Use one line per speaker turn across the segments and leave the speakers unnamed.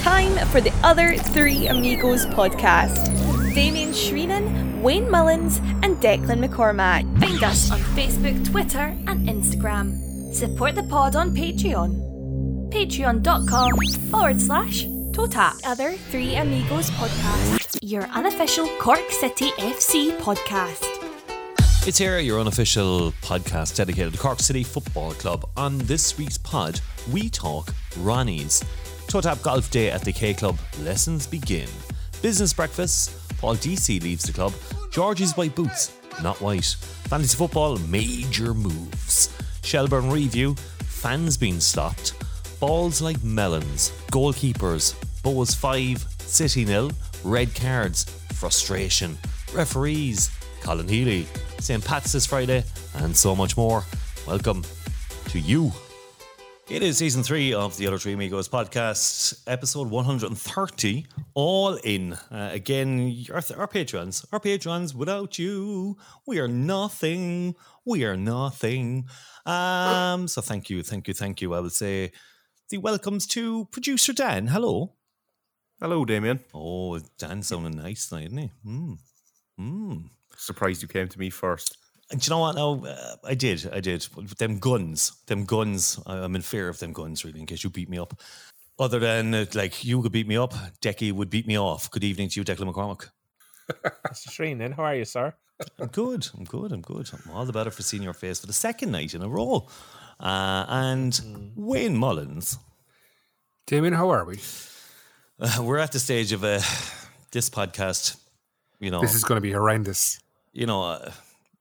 time for the Other Three Amigos podcast. Damien Shreenan, Wayne Mullins, and Declan McCormack. Find us on Facebook, Twitter, and Instagram. Support the pod on Patreon. Patreon.com forward slash Totap. Other Three Amigos podcast. Your unofficial Cork City FC podcast.
It's here, your unofficial podcast dedicated to Cork City Football Club. On this week's pod, we talk Ronnie's. Totap Golf Day at the K Club. Lessons begin. Business breakfasts. Paul Deasy leaves the club. Georgie's white boots, not white. Fantasy football, major moves. Shelbourne review. Fans being stopped. Balls like melons. Goalkeepers. Bohs 5. City nil. Red cards. Frustration. Referees. Colin Healy. St. Pat's this Friday, and so much more. Welcome to you. It is season three of the Other Three Amigos podcast, episode 130, all in. Uh, again, our, our patrons, our patrons, without you, we are nothing. We are nothing. Um, so thank you, thank you, thank you. I will say the welcomes to producer Dan. Hello.
Hello, Damien.
Oh, Dan sounding nice tonight, isn't he? Mm. Mm.
Surprised you came to me first.
And do you know what? No, uh, I did. I did. Them guns, them guns. I- I'm in fear of them guns, really, in case you beat me up. Other than uh, like you could beat me up, Decky would beat me off. Good evening to you, Declan McCormack.
Mr. Shreenan, how are you, sir?
I'm good. I'm good. I'm good. I'm all the better for seeing your face for the second night in a row. Uh, and Wayne Mullins.
Damien, how are we?
Uh, we're at the stage of uh, this podcast. You know,
This is going to be horrendous.
you know, uh,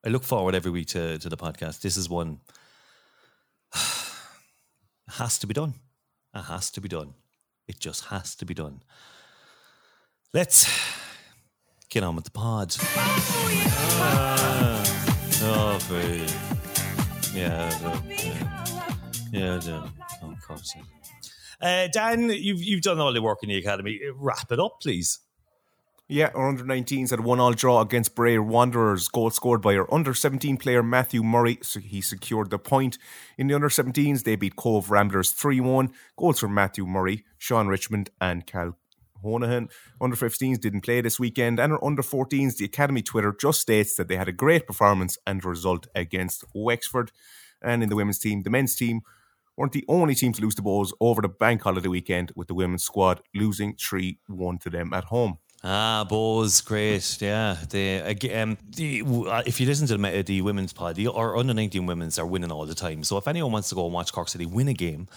I look forward every week to, to the podcast. This is one has to be done. It has to be done. It just has to be done. Let's get on with the pod. Ah, oh. Yeah, yeah, yeah, oh, of course. Uh, Dan, you've you've done all the work in the academy. Wrap it up, please.
Yeah, our under 19s had a one all draw against Bray Wanderers. Goal scored by our under 17 player Matthew Murray. So he secured the point. In the under 17s, they beat Cobh Ramblers 3 1. Goals from Matthew Murray, Sean Richmond, and Cal Honahan. Under 15s didn't play this weekend. And our under 14s, the Academy Twitter just states that they had a great performance and result against Wexford. And in the women's team, the men's team weren't the only team to lose the balls over the bank holiday weekend, with the women's squad losing 3 1 to them at home.
Ah, Bohs, great. Yeah, the again, the uh, if you listen to the, the women's pod, the, our under nineteen women's are winning all the time. So if anyone wants to go and watch Cork City win a game,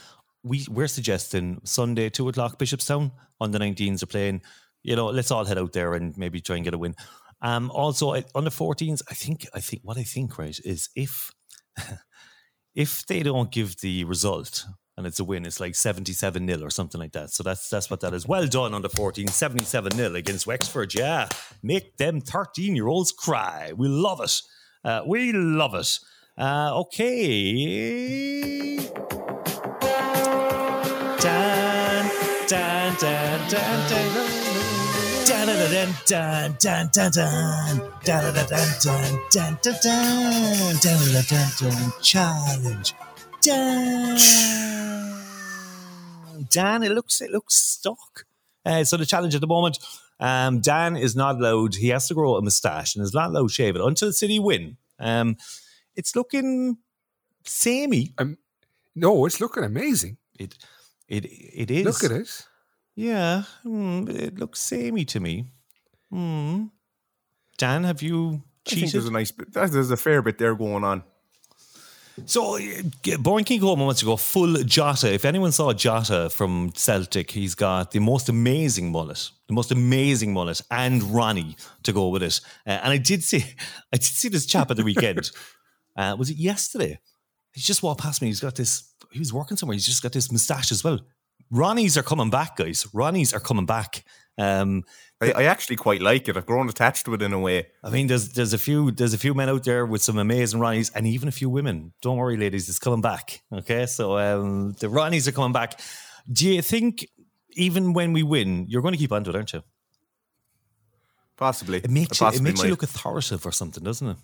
we we're suggesting Sunday two o'clock Bishopstown. Under 19s are playing. You know, let's all head out there and maybe try and get a win. Um, also under 14s, I think I think what I think right is if if they don't give the result and it's a win, it's like 77 nil or something like that. So that's that's what that is. Well done under 14, 77 nil against Wexford. Yeah. Make them 13 year olds cry. We love it. Uh, we love it. Uh, okay. Dun dun dun dun dun challenge Dan Dan it looks it looks stuck uh, so the challenge at the moment um, Dan is not allowed he has to grow a moustache and is not allowed to shave it until the City win um, it's looking samey
No, it's looking amazing.
it it it is
Look at it.
Yeah, hmm, it looks samey to me. Hmm. Dan, have you
I think there's a nice bit, there's a fair bit there going on.
So, uh, Boring King Coleman wants to go full Jota. If anyone saw Jota from Celtic, he's got the most amazing mullet, the most amazing mullet, and Ronnie to go with it. Uh, and I did see, I did see this chap at the weekend. uh, was it yesterday? He just walked past me. He's got this. He was working somewhere. He's just got this moustache as well. Ronnies are coming back, guys. Ronnies are coming back. Um,
I, I actually quite like it. I've grown attached to it in a way.
I mean, there's there's a few there's a few men out there with some amazing Ronnies, and even a few women. Don't worry, ladies, it's coming back. Okay, so um, the Ronnies are coming back. Do you think even when we win, you're going to keep on to it, aren't you?
Possibly.
It makes you, it makes you look authoritative or something, doesn't it?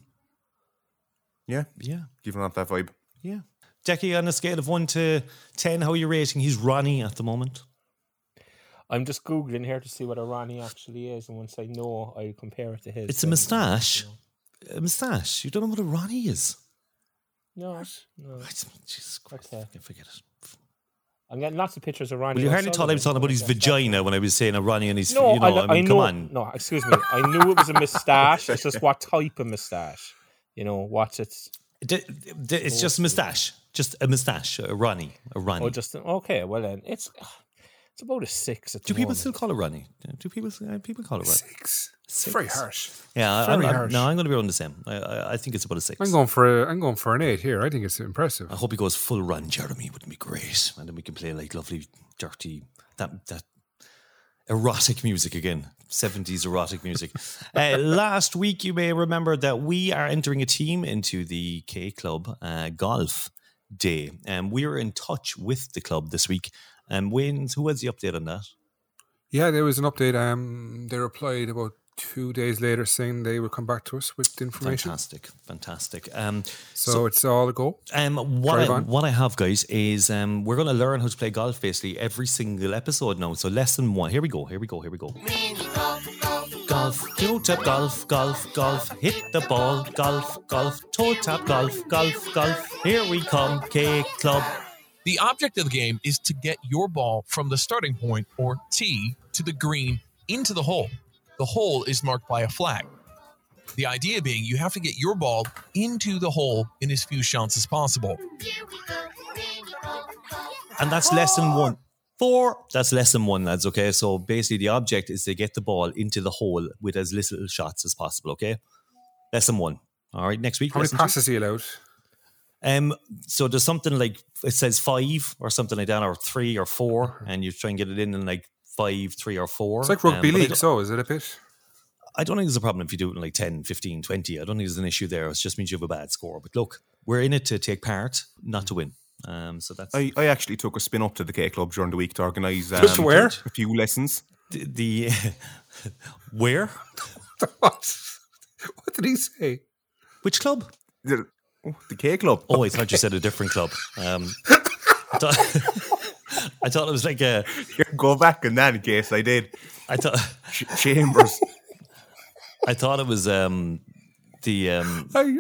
Yeah,
Yeah,
giving off that vibe.
yeah. Decky, on a scale of one to ten, how are you rating? He's Ronnie at the moment.
I'm just googling here to see what a Ronnie actually is, and once I know, I compare it to his.
It's a moustache.
you know.
A moustache. You don't know what a Ronnie is.
No, no.
Jesus Christ.
Okay.
Yeah, forget it.
I'm getting lots of pictures of Ronnie.
Well, you hardly thought I was talking about his vagina when I was saying a Ronnie and his.
No,
you know,
I,
I, mean,
I
come
know.
on.
No, excuse me. I knew it was a moustache. it's just what type of moustache. You know, what's it's.
D- d- it's just a moustache. Just a moustache. A Ronnie. A Ronnie.
Oh, just okay. Well, then it's it's about a six. At
Do people
moment.
still call it Ronnie? Do people uh, people call it Ronnie?
Six. It's
Six.
very harsh.
Yeah,
Very
I'm, I'm,
harsh.
no, I'm going to be around the same. I, I, I think it's about a six.
I'm going for a, I'm going for an eight here. I think it's impressive.
I hope he goes full run, Jeremy. Wouldn't be great, and then we can play like lovely, dirty that that erotic music again, seventies erotic music. uh, last week, you may remember that we are entering a team into the K Club uh, Golf Day, and we are in touch with the club this week. And Wayne, who has the update on that?
Yeah, there was an update. Um, they replied about two days later saying they will come back to us with information.
Fantastic, fantastic. Um,
So, it's all a go.
Um, what I, what I have, guys, is um, we're going to learn how to play golf basically every single episode now. So lesson one. Here we go. Here we go. Here we go. Golf, toe tap golf, golf, golf. Hit the ball, golf, golf. Toe tap golf, golf, golf. Here we come, K Club.
The object of the game is to get your ball from the starting point or tee to the green into the hole. The hole is marked by a flag. The idea being you have to get your ball into the hole in as few shots as possible.
And that's lesson one. Four. That's lesson one, lads. Okay. So basically, the object is to get the ball into the hole with as little shots as possible. Okay. Lesson one. All right. Next week.
How many
lesson two.
passes are you allowed?
Um, so there's something like it says five or something like that, or three or four, and you try and get it in in like five, three, or four.
It's like
Um,
rugby
but I
league, so is it a bit?
I don't think there's a problem if you do it in like 10, 15, 20. I don't think there's an issue there. It just means you have a bad score. But look, we're in it to take part, not to win. Um, so that's
I, I actually took a spin up to the K Club during the week to organise um,
Just where?
a few lessons.
the, the where?
what? What did he say?
Which club?
The, the K Club.
Oh, I thought you said a different club. Um, I thought, I thought it was like a.
Here, go back in that in case I did.
I thought
Ch- Chambers.
I thought it was um, the um,
I,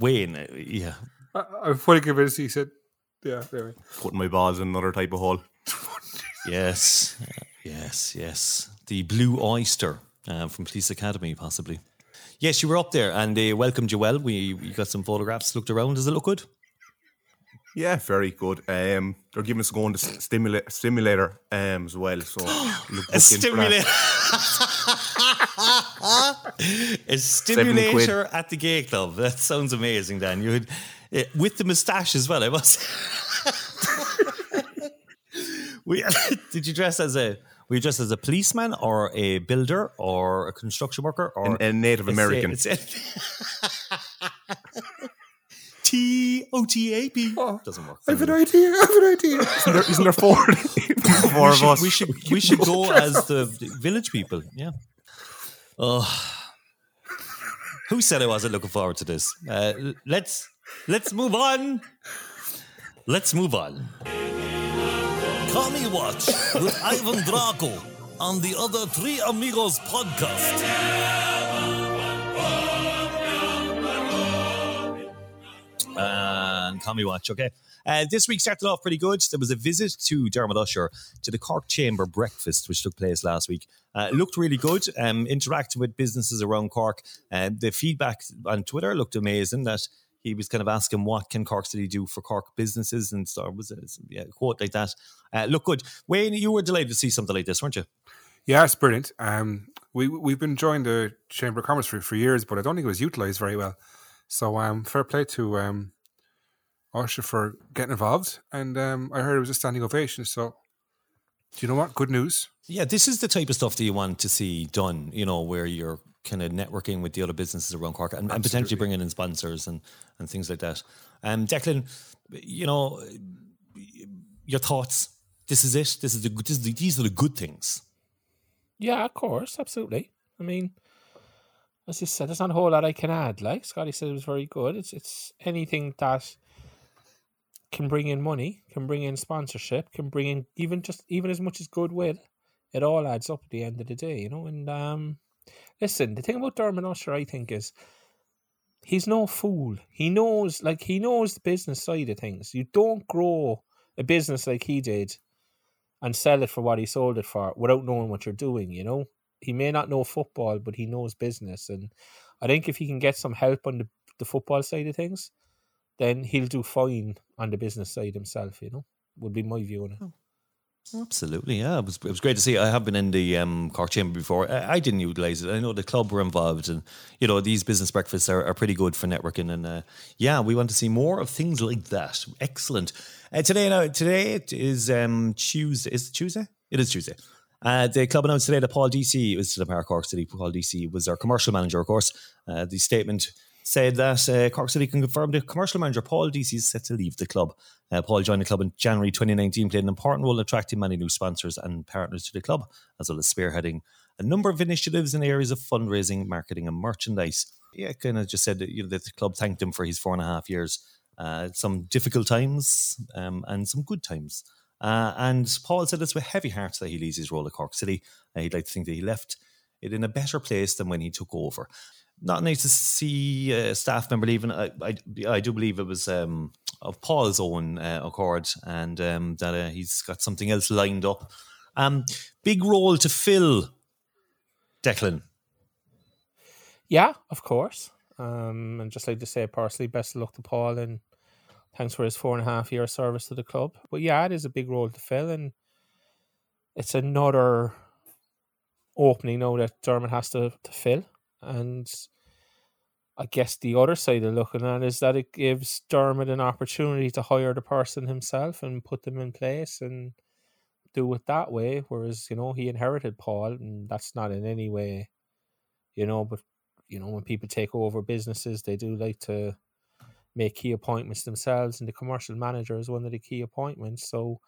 Wayne. uh, Yeah,
I, I'm fully convinced he said, yeah, anyway.
Putting my balls in another type of hole.
Yes, yes, yes. The Blue Oyster uh, from Police Academy, possibly. Yes, you were up there and they welcomed you well. We, we got some photographs, looked around. Does it look good?
Yeah, very good. Um, they're giving us going to stimulate simulator um as well. So look,
A stimulator. a stimulator at the gay club. That sounds amazing, Dan. You uh, with the moustache as well, I must. we, did you dress as a. Were you dressed as a policeman or a builder or a construction worker or
An- a Native
It's a-
American.
it's a- T O T A P doesn't work.
I have an idea. I have an idea.
Isn't there, isn't there four, four
we
of
should,
us?
we should we should go as the village people. Yeah. Oh, who said I wasn't looking forward to this? Uh, let's let's move on. Let's move on.
Commie Watch with Ivan Drago on the other Three Amigos podcast.
and Tommy Watch. Okay. Uh, this week started off pretty good. There was a visit to Dermot Usher to the Cork Chamber breakfast, which took place last week. Uh, looked really good. Um, interacting with businesses around Cork. Uh, the feedback on Twitter looked amazing. That he was kind of asking what can Cork City do for Cork businesses and so was it yeah, a quote like that. Uh, look good. Wayne, you were delighted to see something like this, weren't you?
Yeah, it's brilliant. Um, we we've been enjoying the Chamber of Commerce for, for years, but I don't think it was utilised very well. So um, fair play to um, Usher for getting involved, and um, I heard it was a standing ovation. So, do you know what? Good news.
Yeah, this is the type of stuff that you want to see done, you know, where you're kind of networking with the other businesses around Cork and, and potentially bringing in sponsors and, and things like that. Um, Declan, you know, your thoughts. This is it. This is the this is the, these are the good things.
Yeah, of course, absolutely. I mean, as you said, there's not a whole lot I can add. Like Scotty said, it was very good. It's it's anything that can bring in money, can bring in sponsorship, can bring in even just even as much as goodwill. It all adds up at the end of the day, you know. And um, listen, the thing about Dermot Usher, I think, is he's no fool. He knows, like he knows the business side of things. You don't grow a business like he did and sell it for what he sold it for without knowing what you're doing. You know, he may not know football, but he knows business. And I think if he can get some help on the, the football side of things, then he'll do fine on the business side himself. You know, would be my view on it. Hmm.
Absolutely, yeah. It was, it was great to see. I have been in the um, Cork Chamber before. I, I didn't utilise it. I know the club were involved, and you know these business breakfasts are, are pretty good for networking. And uh, yeah, we want to see more of things like that. Excellent. Uh, today, now today it is um, Tuesday. Is it Tuesday? It is Tuesday. Uh, the club announced today that Paul Deasy was to the Park Cork City. Paul Deasy was our commercial manager, of course. Uh, the statement said that uh, Cork City can confirm the commercial manager Paul Deasy is set to leave the club. Uh, Paul joined the club in January 2019, played an important role in attracting many new sponsors and partners to the club, as well as spearheading a number of initiatives in areas of fundraising, marketing, and merchandise. Yeah, kind of just said that, you know, that the club thanked him for his four and a half years. Uh, some difficult times um, and some good times. Uh, and Paul said it's with heavy hearts that he leaves his role at Cork City. Uh, he'd like to think that he left it in a better place than when he took over not nice to see a staff member leaving. I, I, I do believe it was um, of Paul's own uh, accord, and um, that uh, he's got something else lined up. Um, big role to fill, Declan.
Yeah, of course. Um, and just like to say personally, best of luck to Paul and thanks for his four and a half year service to the club. But yeah, it is a big role to fill, and it's another opening now that Dermot has to, to fill. And I guess the other side of looking at it is that it gives Dermot an opportunity to hire the person himself and put them in place and do it that way. Whereas, you know, he inherited Paul and that's not in any way, you know, but, you know, when people take over businesses, they do like to make key appointments themselves and the commercial manager is one of the key appointments. So,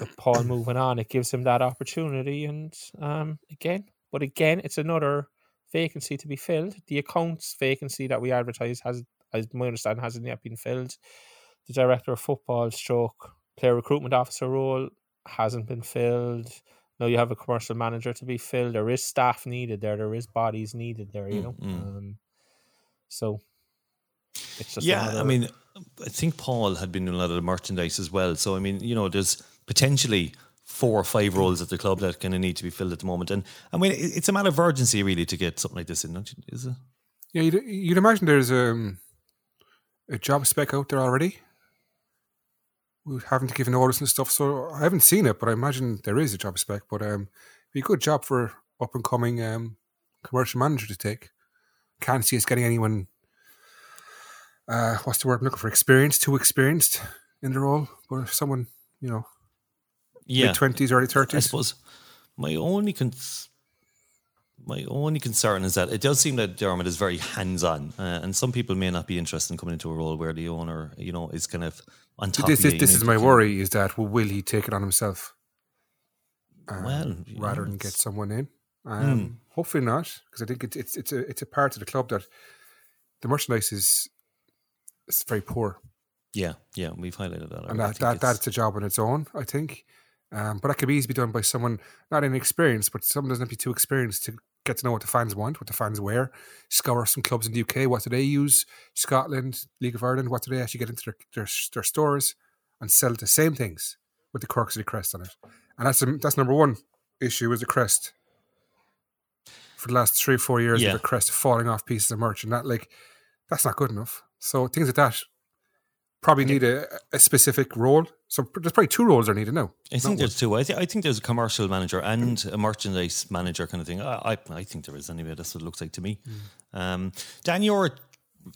with Paul moving on, it gives him that opportunity. And um, again, but again, it's another vacancy to be filled. The accounts vacancy that we advertise has, as my understanding, hasn't yet been filled. The director of football stroke player recruitment officer role hasn't been filled. Now you have a commercial manager to be filled. There is staff needed there. There is bodies needed there. You know,
Mm-hmm.
um, so it's just
Yeah,
another-
I mean, I think Paul had been doing a lot of the merchandise as well. So I mean, you know, there's potentially four or five roles at the club that kind of need to be filled at the moment. And I mean, it's a matter of urgency really to get something like this in, don't you? Is it?
Yeah, you'd, you'd imagine there's um, a job spec out there already. We haven't given notice and stuff, so I haven't seen it, but I imagine there is a job spec. But um, be a good job for up and coming um, commercial manager to take. Can't see us getting anyone. Uh, what's the word I'm looking for? Experienced, too experienced in the role, but if someone you know
Yeah.
mid twenties, early thirties.
I suppose my only cons- my only concern is that it does seem that Dermot is very hands on, uh, and some people may not be interested in coming into a role where the owner, you know, is kind of on top.
This
of
is this is my worry: is that well, will he take it on himself? um,
Well,
rather
know,
than get someone in. Um,
Hmm.
Hopefully not, because I think it's it's it's a it's a part of the club that the merchandise is is very poor,
Yeah, yeah, we've highlighted that.
and that, that that's a job on its own. I think, um, but that could easily be done by someone not inexperienced, but someone doesn't have to be too experienced to get to know what the fans want, what the fans wear. Scour some clubs in the UK. What do they use? Scotland, League of Ireland. What do they actually get into their their, their stores and sell the same things with the Cork City crest on it? And that's that's number one issue is the crest. For the last three or four years,
Yeah.
the crest falling off pieces of merch, and that like that's not good enough. So things like that probably need a, a specific role. So there's probably two roles are needed now.
I think there's two. I, th- I think there's a commercial manager and a merchandise manager kind of thing. I, I, I think there is anyway. That's what it looks like to me. Um, Dan, you're a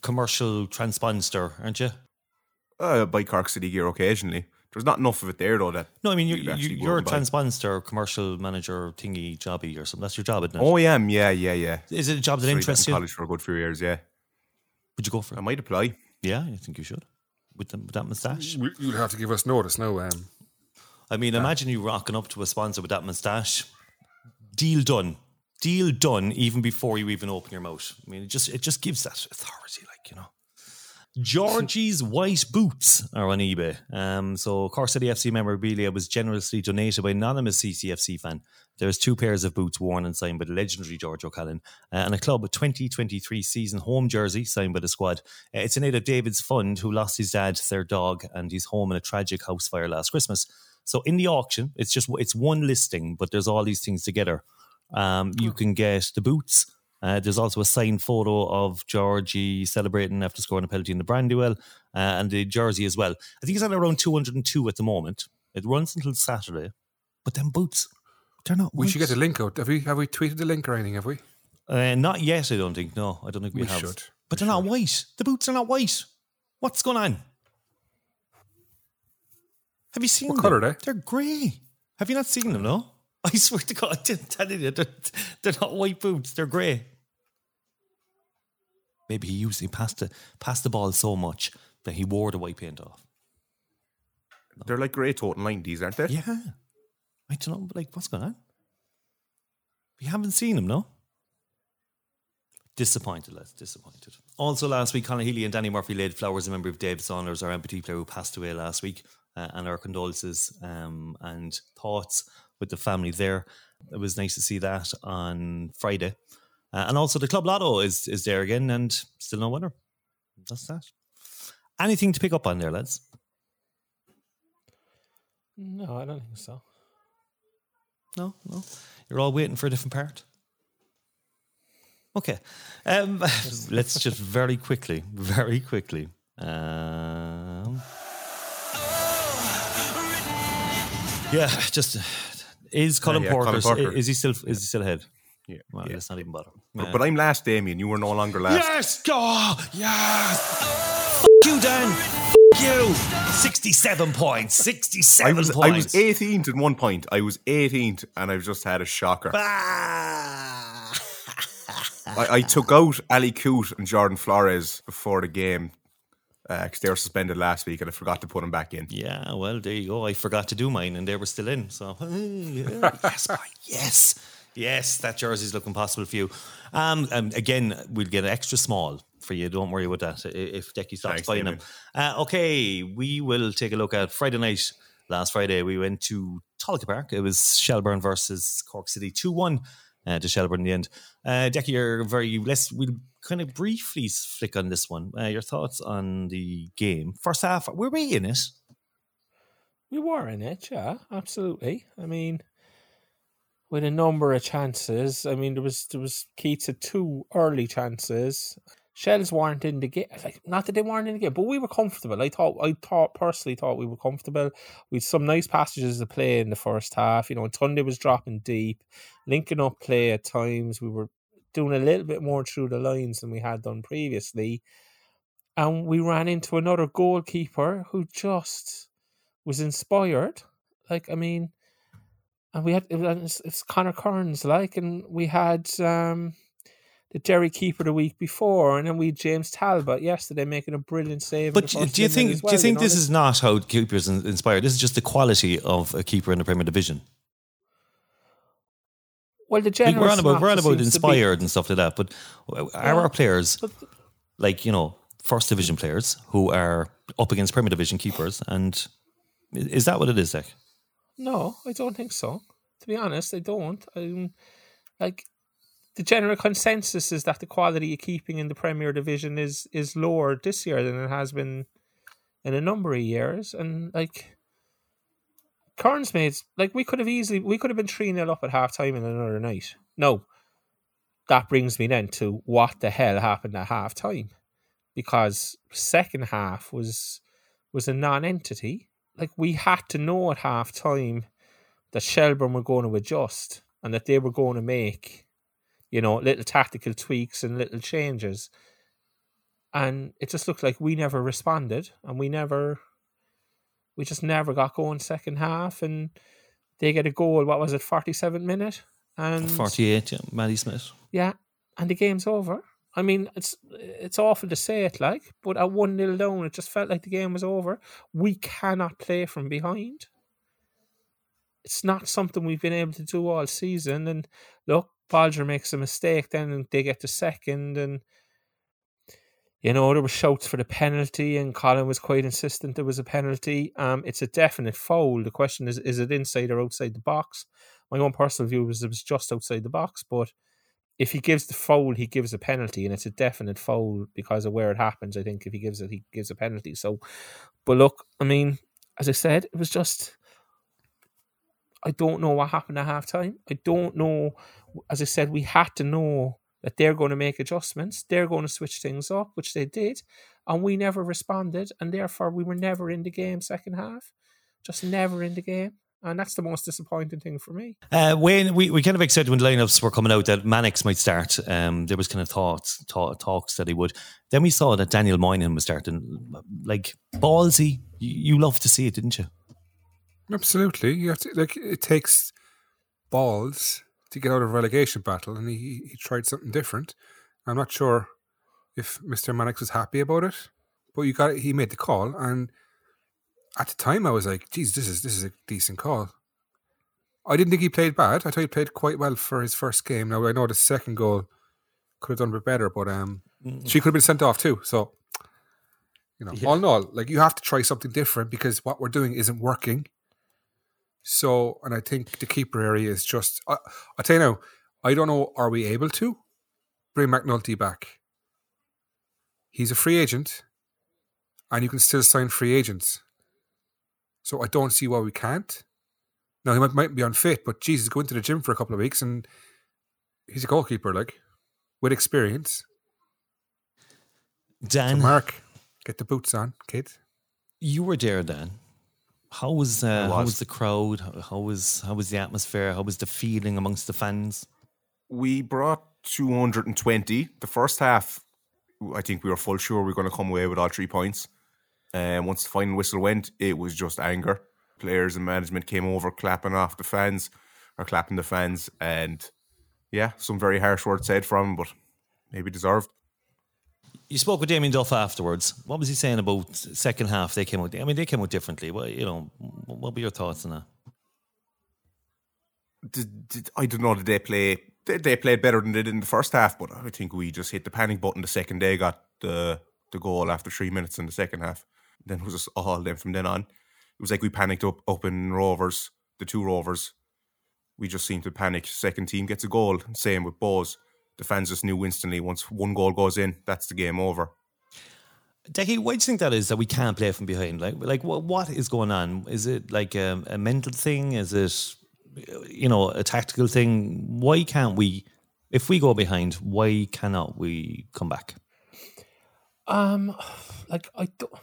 commercial transponder, aren't you?
Uh, buy Cork City gear occasionally. There's not enough of it there though. That
No, I mean
you'd
you're, you,
go
you're a
and
transponder, commercial manager, thingy, jobby, or something. That's your job, isn't it?
Oh, I am. Yeah, yeah, yeah.
Is it a job that
Studied
interests
in
you?
college for a good few years. Yeah,
Would you go for It?
I might apply.
Yeah, I think you should. With, them, with that moustache.
You'd have to give us notice no? Um,
I mean, imagine you rocking up to a sponsor with that moustache. Deal done. Deal done even before you even open your mouth. I mean, it just it just gives that authority, like, you know. Georgie's white boots are on eBay. Um, so Cork City FC memorabilia was generously donated by an anonymous CCFC fan. There's two pairs of boots worn and signed by the legendary George O'Callaghan, uh, and a club 2023 season home jersey signed by the squad. Uh, it's in aid of David's fund, who lost his dad, their dog, and he's home in a tragic house fire last Christmas. So in the auction, it's just it's one listing, but there's all these things together. Um, you can get the boots. Uh, there's also a signed photo of Georgie celebrating after scoring a penalty in the Brandywell, uh, and the jersey as well. I think he's at around 202 at the moment. It runs until Saturday, but then boots, they're not.
We should get the link out. Have we have we tweeted the link or anything? Have we?
Uh, not yet, I don't think. No, I don't think we,
We
have.
should.
But they're not white. The boots are not white. What's going on? Have you seen
What
them?
colour are they?
They're grey. Have you not seen them? No. I swear to God, I'm telling you, they're, they're not white boots. They're grey. Maybe he used he passed the passed the ball so much that he wore the white paint off.
They're like grey total 90s, aren't they?
Yeah. I don't know, like what's going on? We haven't seen him, no? Disappointed, lads, disappointed. Also, last week, Colin Healy and Danny Murphy laid flowers in memory of Dave Saunders, our amputee player who passed away last week, uh, and our condolences um, and thoughts with the family there. It was nice to see that on Friday. Uh, and also, the Club Lotto is, is there again, and still no winner. That's that. Anything to pick up on there, lads?
No, I don't think so.
No, no. You're all waiting for a different part. Okay. Um, let's just very quickly, very quickly. Um, yeah, just is Colin
yeah, Colin
Porter,
Porter.
is he still is he still ahead?
Yeah.
Well,
yeah.
let's not even bother.
But,
Yeah.
but I'm last, Damien. You were no longer last.
Yes, go, yes. F- you, Dan. F- you. Sixty-seven points. Sixty-seven
I was
points.
I was 18th at one point. I was 18th, and I've just had a shocker.
Ah.
I, I took out Ali Coote and Jordan Flores before the game because they were suspended last week, and I forgot to put them back in.
Yeah, well, there you go. I forgot to do mine, and they were still in. So yes, boy, yes, yes. That jersey's looking possible for you. Um, um, again, we'll get an extra small for you. Don't worry about that. If Decky stops
Thanks,
buying them. Uh, okay, we will take a look at Friday night. Last Friday, we went to Tolka Park. It was Shelbourne versus Cork City, two one. Uh, to Shelbourne in the end. Uh, Decky, you're very. Let's we'll kind of briefly flick on this one. Uh, your thoughts on the game? First half, were we in it?
We were in it, yeah, absolutely. I mean, with a number of chances. I mean, there was there was Keats had two early chances. Shells weren't in the game. Like, not that they weren't in the game, but we were comfortable. I thought, I thought personally thought we were comfortable. Had some nice passages of play in the first half. You know, Tunde was dropping deep, linking up play at times. We were doing a little bit more through the lines than we had done previously, and we ran into another goalkeeper who just was inspired. Like, I mean, and we had it was, it's Connor Kearns, like, and we had um the Derry keeper the week before, and then we had James Talbot yesterday making a brilliant save.
But do, you think
as
do you think
know,
this is not how keepers in- inspire? This is just the quality of a keeper in the Premier Division.
well the general
we're on about we're on about
seems to be-
inspired and stuff like that. But are
Yeah,
our players like you know first division players who are up against Premier Division keepers? And is that what it is, like?
No, I don't think so. To be honest, I don't. I'm like the general consensus is that the quality of keeping in the Premier Division is is lower this year than it has been in a number of years, and like. Kearns made like we could have easily we could have been three 0 up at half time in another night. No, that brings me then to what the hell happened at half time, because second half was was a non-entity. Like we had to know at half time that Shelbourne were going to adjust and that they were going to make, you know, little tactical tweaks and little changes. And it just looked like we never responded and we never we just never got going second half and they get a goal, what was it, forty seven minute? And
Forty eight, yeah, Matty Smith.
yeah, and the game's over. I mean, it's it's awful to say it like, but at one 0 down, it just felt like the game was over. We cannot play from behind. It's not something we've been able to do all season. And look, Balger makes a mistake, then they get the second, and you know, there were shouts for the penalty, and Colin was quite insistent there was a penalty. Um, it's a definite foul. The question is, is it inside or outside the box? My own personal view was it was just outside the box, but if he gives the foul, he gives a penalty, and it's a definite foul because of where it happens. I think if he gives it, he gives a penalty. So, but look, I mean, as I said, it was just. I don't know what happened at halftime. I don't know. As I said, we had to know that they're going to make adjustments, they're going to switch things up, which they did, and we never responded, and therefore we were never in the game second half, just never in the game. And that's the most disappointing thing for me.
Uh, Wayne, we, we kind of expected when lineups were coming out that Mannix might start. Um, there was kind of thoughts, talk, talks that he would. Then we saw that Daniel Moynihan was starting. Like ballsy, you, you love to see it, didn't you?
Absolutely. You have to like it takes balls to get out of a relegation battle, and he, he tried something different. I'm not sure if Mr. Mannix was happy about it, but you got he made the call, and at the time I was like, "Geez, this is this is a decent call." I didn't think he played bad. I thought he played quite well for his first game. Now I know the second goal could have done a bit better, but um, mm. she could have been sent off too. So you know, yeah. all in all, like you have to try something different because what we're doing isn't working. So, and I think the keeper area is just. I, I tell you now, I don't know. Are we able to bring McNulty back? He's a free agent, and you can still sign free agents. So I don't see why we can't. Now he might, might be unfit, but Jesus, go into the gym for a couple of weeks, and he's a goalkeeper, like with experience.
Dan,
so Mark, get the boots on, kid.
You were there, Dan. How was, uh, was. how was the crowd? How was how was the atmosphere? How was the feeling amongst the fans?
We brought 220. The first half, I think we were full sure we were going to come away with all three points. And once the final whistle went, it was just anger. Players and management came over clapping off the fans or clapping the fans, and yeah, some very harsh words said from him, but maybe deserved
you spoke with Damien Duff afterwards. What was he saying about second half? They came out. I mean, they came out differently. Well, you know, what were your thoughts on that?
Did, did, I don't know. Did they play? They, they played better than they did in the first half, but I think we just hit the panic button the second they got the the goal after three minutes in the second half. Then it was just all them from then on. It was like we panicked up up in Rovers, the two Rovers. We just seemed to panic. Second team gets a goal. Same with Bohs the fans just knew instantly once one goal goes in, that's the game over.
Decky, why do you think that is that we can't play from behind? Like, like what what is going on? Is it like a, a mental thing? Is it you know a tactical thing? Why can't we? If we go behind, why cannot we come back?
Um, like I don't.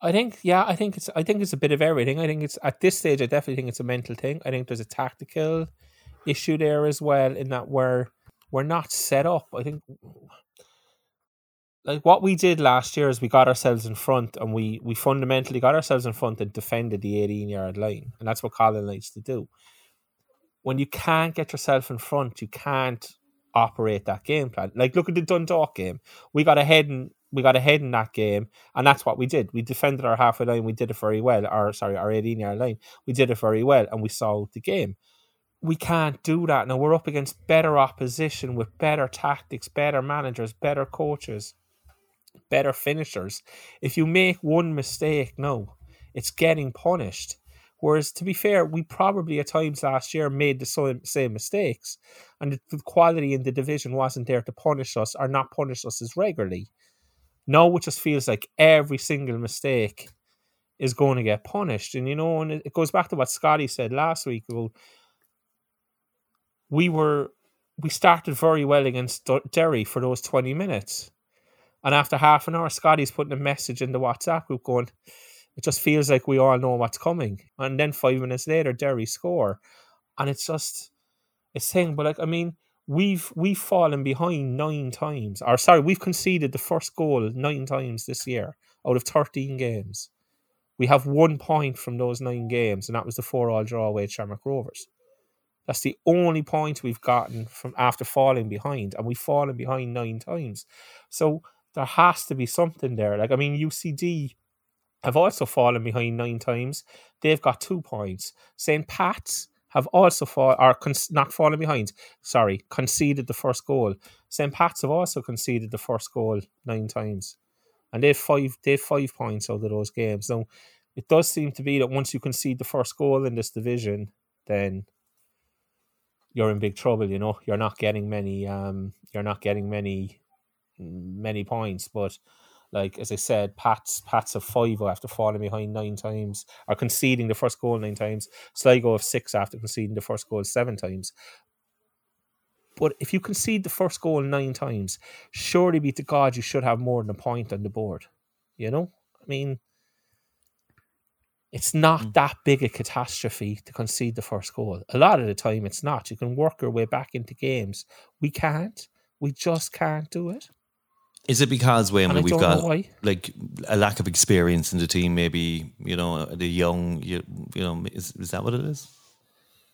I think yeah, I think it's I think it's a bit of everything. I think it's at this stage I definitely think it's a mental thing. I think there's a tactical issue there as well in that we're we're not set up. I think like what we did last year is we got ourselves in front and we we fundamentally got ourselves in front and defended the 18 yard line. And that's what Colin likes to do. When you can't get yourself in front, you can't operate that game plan. Like look at the Dundalk game. We got ahead and we got ahead in that game, and that's what we did. We defended our halfway line. We did it very well. Or sorry, our 18 yard line. We did it very well, and we solved the game we can't do that. Now we're up against better opposition with better tactics, better managers, better coaches, better finishers. If you make one mistake, no, it's getting punished. Whereas, to be fair, we probably at times last year made the same same mistakes, and the quality in the division wasn't there to punish us or not punish us as regularly. Now it just feels like every single mistake is going to get punished. And you know, and it goes back to what Scotty said last week we were we started very well against Derry for those 20 minutes. And after half an hour, Scotty's putting a message in the WhatsApp group going, it just feels like we all know what's coming. And then five minutes later, Derry score. And it's just, it's saying, but like, I mean, we've we've fallen behind nine times. Or sorry, we've conceded the first goal nine times this year out of 13 games. We have one point from those nine games, and that was the four all draw away at Shamrock Rovers. That's the only point we've gotten from after falling behind, and we've fallen behind nine times. So there has to be something there. Like I mean, UCD have also fallen behind nine times. They've got two points. St. Pat's have also fall or con- not fallen behind. Sorry, conceded the first goal. St. Pat's have also conceded the first goal nine times, and they've five they've five points out of those games. Now, it does seem to be that once you concede the first goal in this division, then you're in big trouble. You know, you're not getting many. Um, you're not getting many, many points. But like as I said, Pats Pats of five after falling behind nine times, or conceding the first goal nine times. Sligo of six after conceding the first goal seven times. But if you concede the first goal nine times, surely be to God you should have more than a point on the board. You know, I mean, it's not
Mm.
that big a catastrophe to concede the first goal. A lot of the time, it's not. You can work your way back into games. We can't. We just can't do it.
Is it because Wayne,
And I
we've got
why.
like a lack of experience in the team? Maybe you know the young. You, you know, is, is that what it is?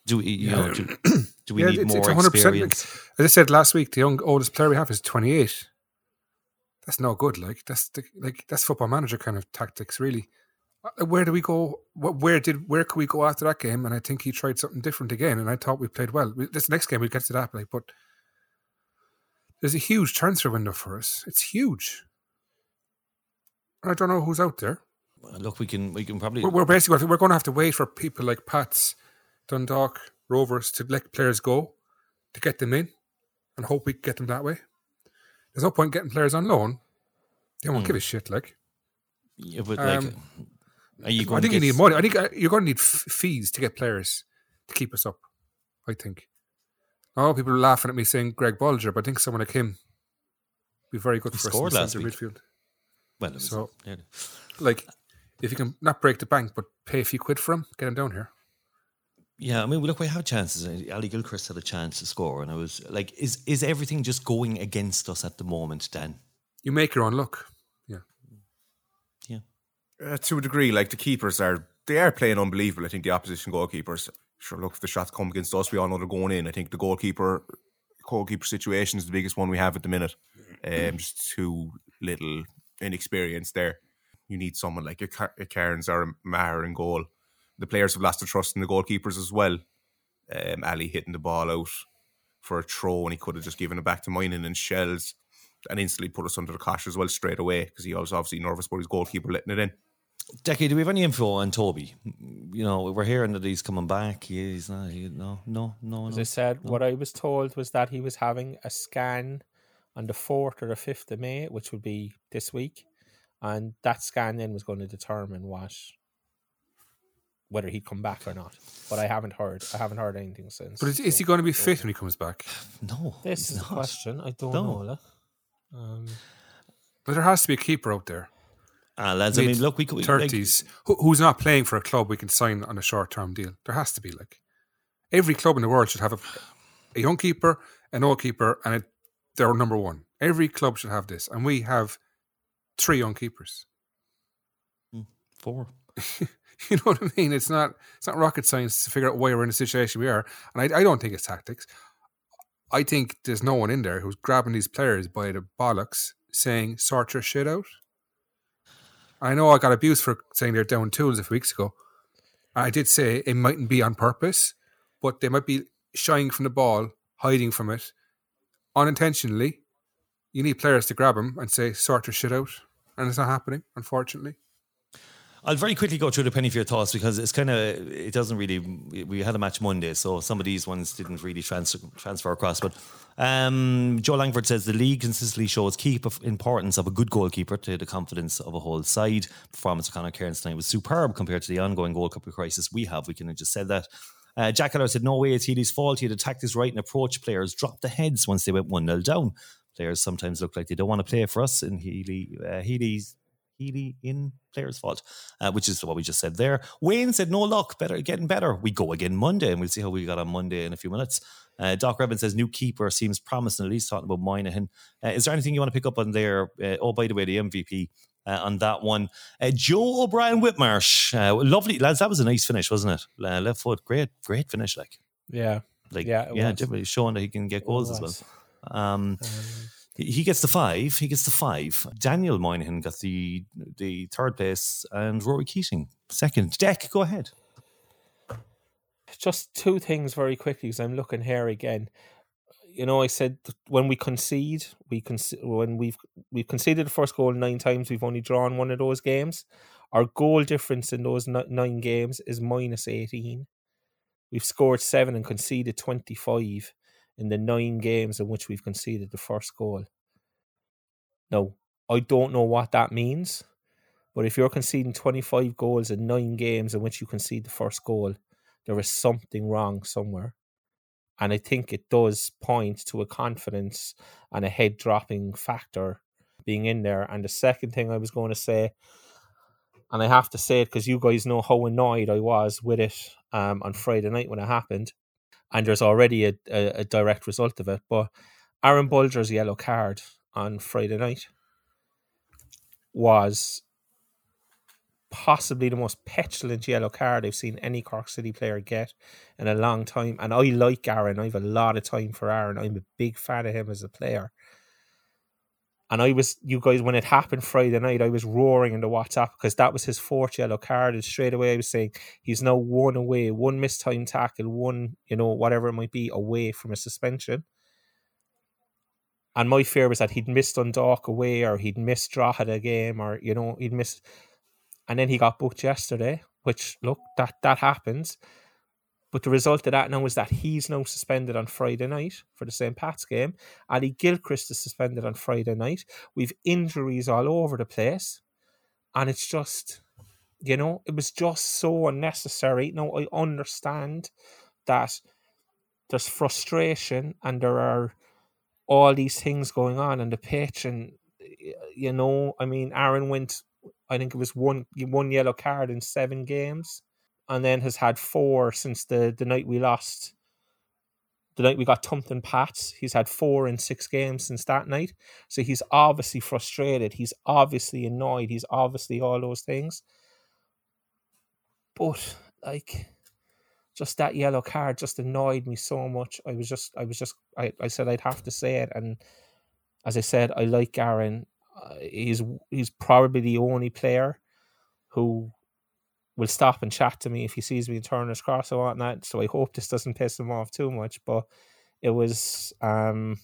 Do we, you know, do, do we
Yeah,
need
it's-
more
it's 100%, like-
experience?
As I said last week, the young oldest player we have is 28. That's no good. Like that's the, like that's football manager kind of tactics, really. Uh, Where do we go? wh- Where did where could we go after that game? And I think he tried something different again. And I thought we played well. This next game we will get to that, like, but there's a huge transfer window for us. It's huge. And I don't know who's out there.
Look, we can we can probably
We're, we're basically we're going to have to wait for people like Pats, Dundalk, Rovers to let players go to get them in, and hope we get them that way. There's no point getting players on loan. They won't give a shit. Like
Yeah, but like,
Um,
are you Going
I
think
you need money. I think uh, you're going to need f- fees to get players to keep us up. I think. Oh, people are laughing at me saying Greg Bolger, but I think someone like him be very good
He
for
scored
us in
last
centre
week.
midfield.
Well,
So-
yeah.
Like, if you can not break the bank but pay a few quid for him, get him down here.
Yeah, I mean, look, we have chances. Ali Gilchrist had a chance to score, and I was like, "Is is everything just going against us at the moment?" Dan,
You make your own luck. Yeah.
yeah,
Uh, to a degree, like the keepers are, they are playing unbelievable. I think the opposition goalkeepers. Sure, look, if the shots come against us, we all know they're going in. I think the goalkeeper, goalkeeper situation is the biggest one we have at the minute. Um, just too little inexperience there. You need someone like a, Kearns or a Maher in goal. The players have lost the trust in the goalkeepers as well. Um, Ali hitting the ball out for a throw, and he could have just given it back to Moynihan and Shells, and instantly put us under the cosh as well straight away because he was obviously nervous about his goalkeeper letting it in.
Decky, do we have any info on Toby? You know, we're hearing that he's coming back. He's not. He, no, no, no,
As
no.
I said, what I was told was that he was having a scan on the 4th or the 5th of May, which would be this week. And that scan then was going to determine what whether he'd come back or not. But I haven't heard. I haven't heard anything since.
But is, is he going to be fit when he comes back?
No,
This
he's
is the
not.
question. I don't
No.
know. Um,
But there has to be a keeper out there.
Ah, lads, I mean, look, we could we, like,
thirties who, who's not playing for a club we can sign on a short term deal. There has to be like every club in the world should have a, a young keeper, an old keeper, and a, they're number one. Every club should have this, and we have three young keepers.
four.
You know what I mean? It's not it's not rocket science to figure out why we're in the situation we are, and I, I don't think it's tactics. I think there's no one in there who's grabbing these players by the bollocks, saying "sort your shit out." I know I got abused for saying they're down tools a few weeks ago. I did say it mightn't be on purpose, but they might be shying from the ball, hiding from it, unintentionally. You need players to grab them and say "sort your shit out," and it's not happening, unfortunately.
I'll very quickly go through the penny for your thoughts because it's kind of it doesn't really. We had a match Monday, so some of these ones didn't really transfer transfer across. But um, Joe Langford says the league consistently shows key importance of a good goalkeeper to the confidence of a whole side. Performance of Conor Kearns tonight was superb compared to the ongoing goalkeeper crisis we have. We can have just said that. Uh, Jack Keller said, No way it's Healy's fault. He had attacked his right and approached players, dropped the heads once they went 1 0 down. Players sometimes look like they don't want to play for us, and Healy, uh, Healy's Healy in players' fault, uh, which is what we just said there. Wayne said, "No luck, better getting better. We go again Monday, and we'll see how we got on Monday in a few minutes." Uh, Doc Revin says, "New keeper seems promising." At least talking about Moynihan. Uh, is there anything you want to pick up on there? Uh, oh, by the way, the MVP uh, on that one, uh, Joe O'Brien Whitmarsh, uh, lovely lads. That was a nice finish, wasn't it? Uh, left foot, great, great finish. Like,
yeah.
like,
Yeah,
yeah,
was.
definitely showing that he can get goals as well.
was.
Um, he gets the five. He gets the five. Daniel Moynihan got the the third place, and Rory Keating second. Deck, go ahead.
just two things very quickly because I'm looking here again. You know, I said when we concede, we con- when we've we've conceded the first goal nine times, we've only drawn one of those games. Our goal difference in those nine games is minus eighteen. We've scored seven and conceded twenty five in the nine games in which we've conceded the first goal. Now, I don't know what that means, but if you're conceding 25 goals in nine games in which you concede the first goal, there is something wrong somewhere. And I think it does point to a confidence and a head dropping factor being in there. And the second thing I was going to say, and I have to say it because you guys know how annoyed I was with it um, on Friday night when it happened. And there's already a, a, a direct result of it. But Aaron Bolger's yellow card on Friday night was possibly the most petulant yellow card I've seen any Cork City player get in a long time. And I like Aaron. I have a lot of time for Aaron. I'm a big fan of him as a player. And I was, you guys, when it happened Friday night, I was roaring in the WhatsApp because that was his fourth yellow card. And straight away, I was saying he's now one away, one missed time tackle, one, you know, whatever it might be, away from a suspension. And my fear was that he'd missed Dundalk away or he'd missed Drogheda game or, you know, he'd missed and then he got booked yesterday. Which look that that happens, but the result of that now is that he's now suspended on Friday night for the St. Pat's game. Ali Gilchrist is suspended on Friday night. We've injuries all over the place, and it's just, you know, it was just so unnecessary. Now I understand that there's frustration and there are all these things going on in the pitch, and you know, I mean, Aaron went I think it was one one yellow card in seven games, and then has had four since the the night we lost. The night we got thumped in Pats, he's had four in six games since that night. So he's obviously frustrated. He's obviously annoyed. He's obviously all those things. But like, just that yellow card just annoyed me so much. I was just, I was just, I, I said I'd have to say it. And as I said, I like Aaron uh, he's he's probably the only player who will stop and chat to me if he sees me in Turner's Cross or whatnot. So I hope this doesn't piss him off too much. But it was, um,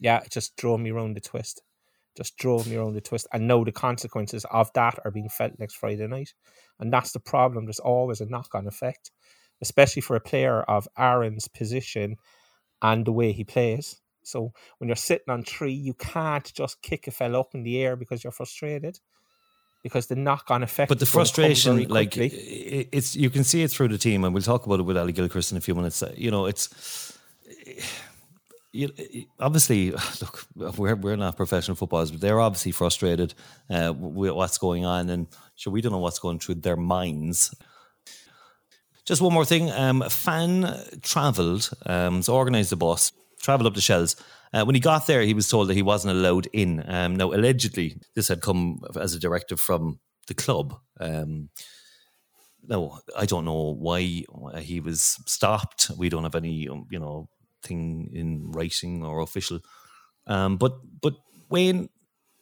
yeah, it just drove me around the twist. Just drove me around the twist. And know the consequences of that are being felt next Friday night. And that's the problem. There's always a knock on effect, especially for a player of Aaron's position and the way he plays. So when you're sitting on three, you can't just kick a fella up in the air because you're frustrated. Because the knock-on effect.
But the frustration, like it's, you can see it through the team, and we'll talk about it with Ali Gilchrist in a few minutes. You know, it's you, obviously look we're we're not professional footballers, but they're obviously frustrated uh, with what's going on, and sure we don't know what's going through their minds. Just one more thing, um, fan travelled, um, so organised a bus travelled up the Shells. Uh, when he got there, he was told that he wasn't allowed in. Um, now, allegedly, this had come as a directive from the club. Um, no, I don't know why he was stopped. We don't have any, um, you know, thing in writing or official. Um, but but Wayne,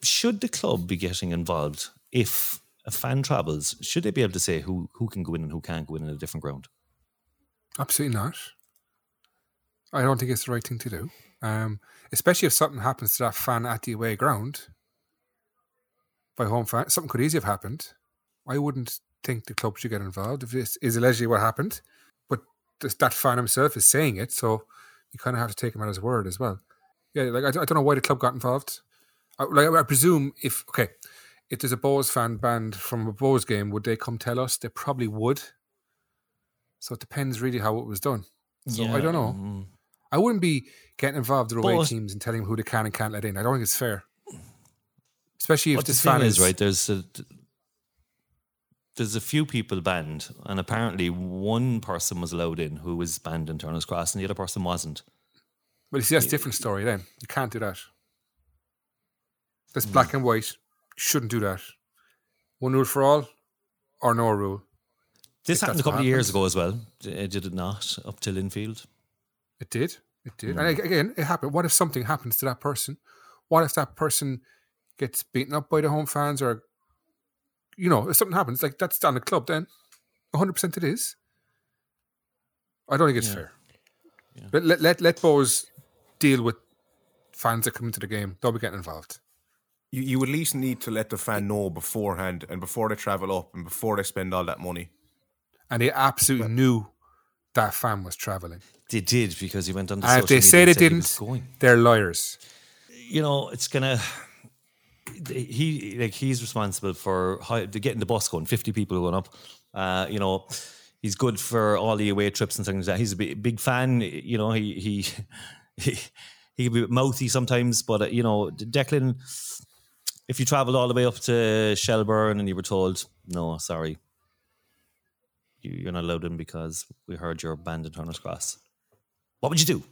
should the club be getting involved if a fan travels? Should they be able to say who who can go in and who can't go in in a different ground?
Absolutely not. I don't think it's the right thing to do. Um, especially if something happens to that fan at the away ground by home fan, something could easily have happened. I wouldn't think the club should get involved if this is allegedly what happened. But this, that fan himself is saying it, so you kind of have to take him at his word as well. Yeah, like I, I don't know why the club got involved. I, like I presume if okay, if there's a Bohs fan banned from a Bohs game, would they come tell us? They probably would. So it depends really how it was done. So yeah. I don't know. I wouldn't be getting involved with away teams and telling them who they can and can't let in. I don't think it's fair, especially if this fan is,
is right. There's a, there's a few people banned, and apparently one person was allowed in who was banned in Turner's Cross, and the other person wasn't.
Well, you see, that's a different story. Then you can't do that. That's mm. black and white. You shouldn't do that. One rule for all, or no rule.
This happened a couple of years ago as well. Did it not? Up to Linfield.
It did. It did. Mm. And again, it happened. What if something happens to that person? What if that person gets beaten up by the home fans or, you know, if something happens, like that's on the club then. 100% it is. I don't think it's fair. But let let let Bohs deal with fans that come into the game. They'll be getting involved.
You, you at least need to let the fan know beforehand and before they travel up and before they spend all that money.
And they absolutely knew that fan was traveling.
They did because he went on the social
they say
media
they didn't, they're liars.
you know, it's gonna. He like he's responsible for how, getting the bus going. Fifty people going up. Uh, you know, he's good for all the away trips and things like that. He's a big, big fan. You know, he he he, he can be a bit mouthy sometimes, but uh, you know, Declan. If you travelled all the way up to Shelbourne and you were told, "No, sorry, you're not allowed in because we heard you're banned in Turner's Cross," what would you do?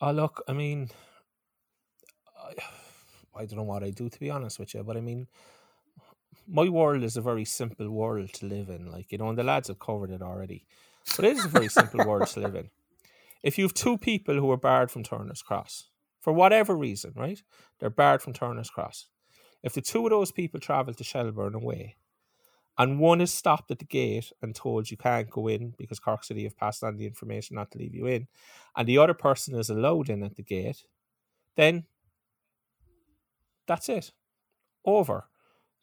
Oh, look, I mean, I, I don't know what I do to be honest with you, but I mean, my world is a very simple world to live in. Like, you know, and the lads have covered it already, but it is a very simple world to live in. If you have two people who are barred from Turner's Cross, for whatever reason, right? They're barred from Turner's Cross. If the two of those people travel to Shelbourne away, and one is stopped at the gate and told you can't go in because Cork City have passed on the information not to leave you in, and the other person is allowed in at the gate, then that's it. Over.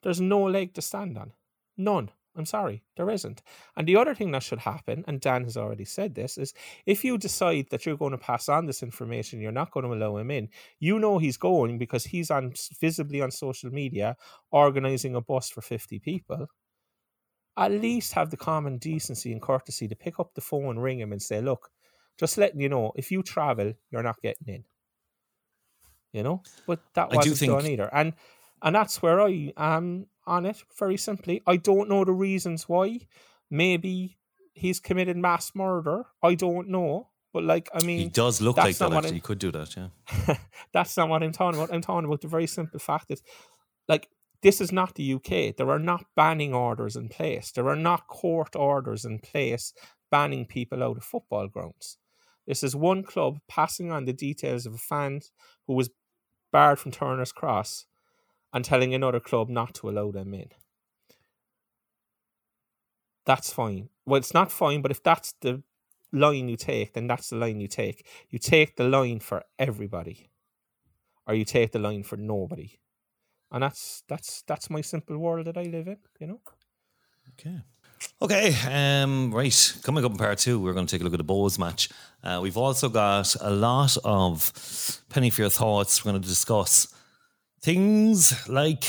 There's no leg to stand on. None. I'm sorry, there isn't. And the other thing that should happen, and Dan has already said this, is if you decide that you're going to pass on this information, you're not going to allow him in. You know he's going because he's on visibly on social media organizing a bus for 50 people at least have the common decency and courtesy to pick up the phone, ring him, and say, "Look, just letting you know, if you travel, you're not getting in." You know, but that wasn't
think-
done either, and and that's where I am on it. Very simply, I don't know the reasons why. Maybe he's committed mass murder. I don't know, but like, I mean,
He does look like that. Actually, he could do that. Yeah.
that's not what I'm talking about. I'm talking about the very simple fact that, like, this is not the UK. There are not banning orders in place. There are not court orders in place banning people out of football grounds. This is one club passing on the details of a fan who was barred from Turner's Cross and telling another club not to allow them in. That's fine. Well, it's not fine, but if that's the line you take, then that's the line you take. You take the line for everybody or you take the line for nobody. And that's that's that's my simple world that I live in, you know.
Okay. Okay, um, right. Coming up in part two, we're going to take a look at the Bohs match. Uh, we've also got a lot of penny for your thoughts. We're going to discuss things like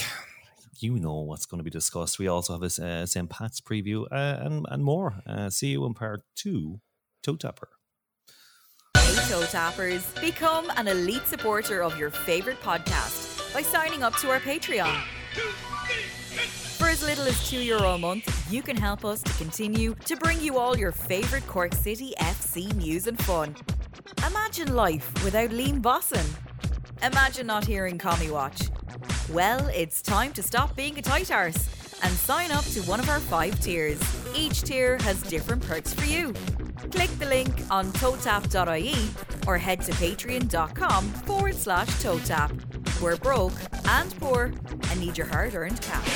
you know what's going to be discussed. We also have a uh, St. Pat's preview uh, and and more. Uh, see you in part two. Toe tapper.
Hey Toe Tappers, become an elite supporter of your favourite podcast by signing up to our Patreon. For as little as €2 Euro a month, you can help us to continue to bring you all your favourite Cork City FC news and fun. Imagine life without Liam Bosson. Imagine not hearing Commie Watch. Well, it's time to stop being a tight arse and sign up to one of our five tiers. Each tier has different perks for you. Click the link on totap.ie or head to patreon.com forward slash totap. We're broke and poor and need your hard earned cash.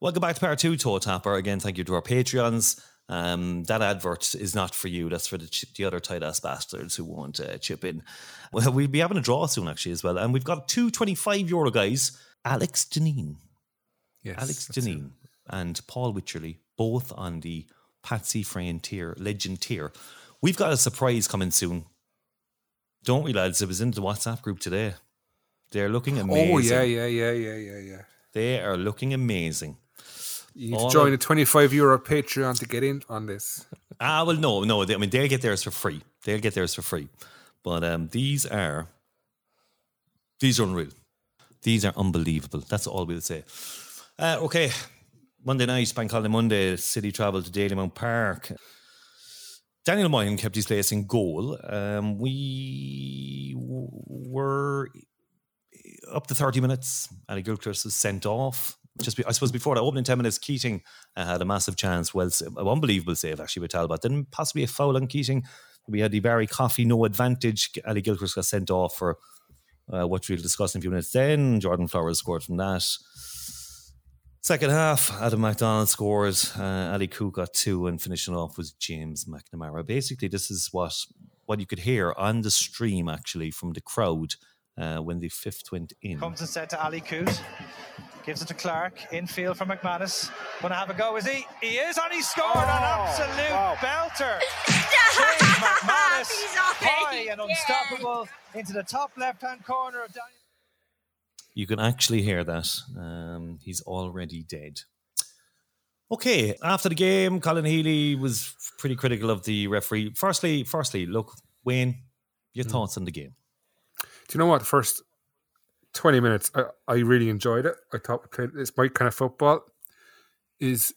Welcome back to part two, Toe Tapper. Again, thank you to our Patreons. Um, that advert is not for you. That's for the, ch- the other tight ass bastards who won't uh, chip in. Well, we'll be having a draw soon, actually, as well. And we've got two 25 euro guys Alex Janine,
Yes,
Alex
that's it.
Janine, and Paul Witcherly, both on the Patsy Freyne tier, legend tier. We've got a surprise coming soon. Don't we, lads? It was in the WhatsApp group today. They're looking amazing.
Oh yeah, yeah, yeah, yeah, yeah, yeah.
They are looking amazing.
You need to join a twenty-five euro Patreon to get in on this.
Ah, well, no, no. They, I mean, they'll get theirs for free. They'll get theirs for free. But um, these are these are unreal. These are unbelievable. That's all we'll say. Uh, okay, Monday night, Bank Holiday Monday, City travel to Dalymount Park. Daniel Moyne kept his place in goal. Um, we w- were up to 30 minutes. Ali Gilchrist was sent off. Just be, I suppose before that opening 10 minutes, Keating uh, had a massive chance. Well, an unbelievable save actually with Talbot. Then possibly a foul on Keating. We had the Barry Coffey no advantage. Ali Gilchrist got sent off for uh, what we'll discuss in a few minutes. Then Jordan Flores scored from that. Second half, Adam McDonald scores. Uh, Ali Coote got two, and finishing off was James McNamara. Basically, this is what what you could hear on the stream actually from the crowd uh, when the fifth went in.
Comes and said to Ali Coote. Gives it to Clark. Infield for McManus. Gonna have a go, is he? He is, and he scored an absolute belter. James McManus, high and unstoppable into the top left-hand corner of Daniel.
You can actually hear that. Um, he's already dead. Okay, after the game, Colin Healy was pretty critical of the referee. Firstly, firstly, look, Wayne, your thoughts on the game?
Do you know what? The first 20 minutes, I, I really enjoyed it. I thought we played, it's my kind of football is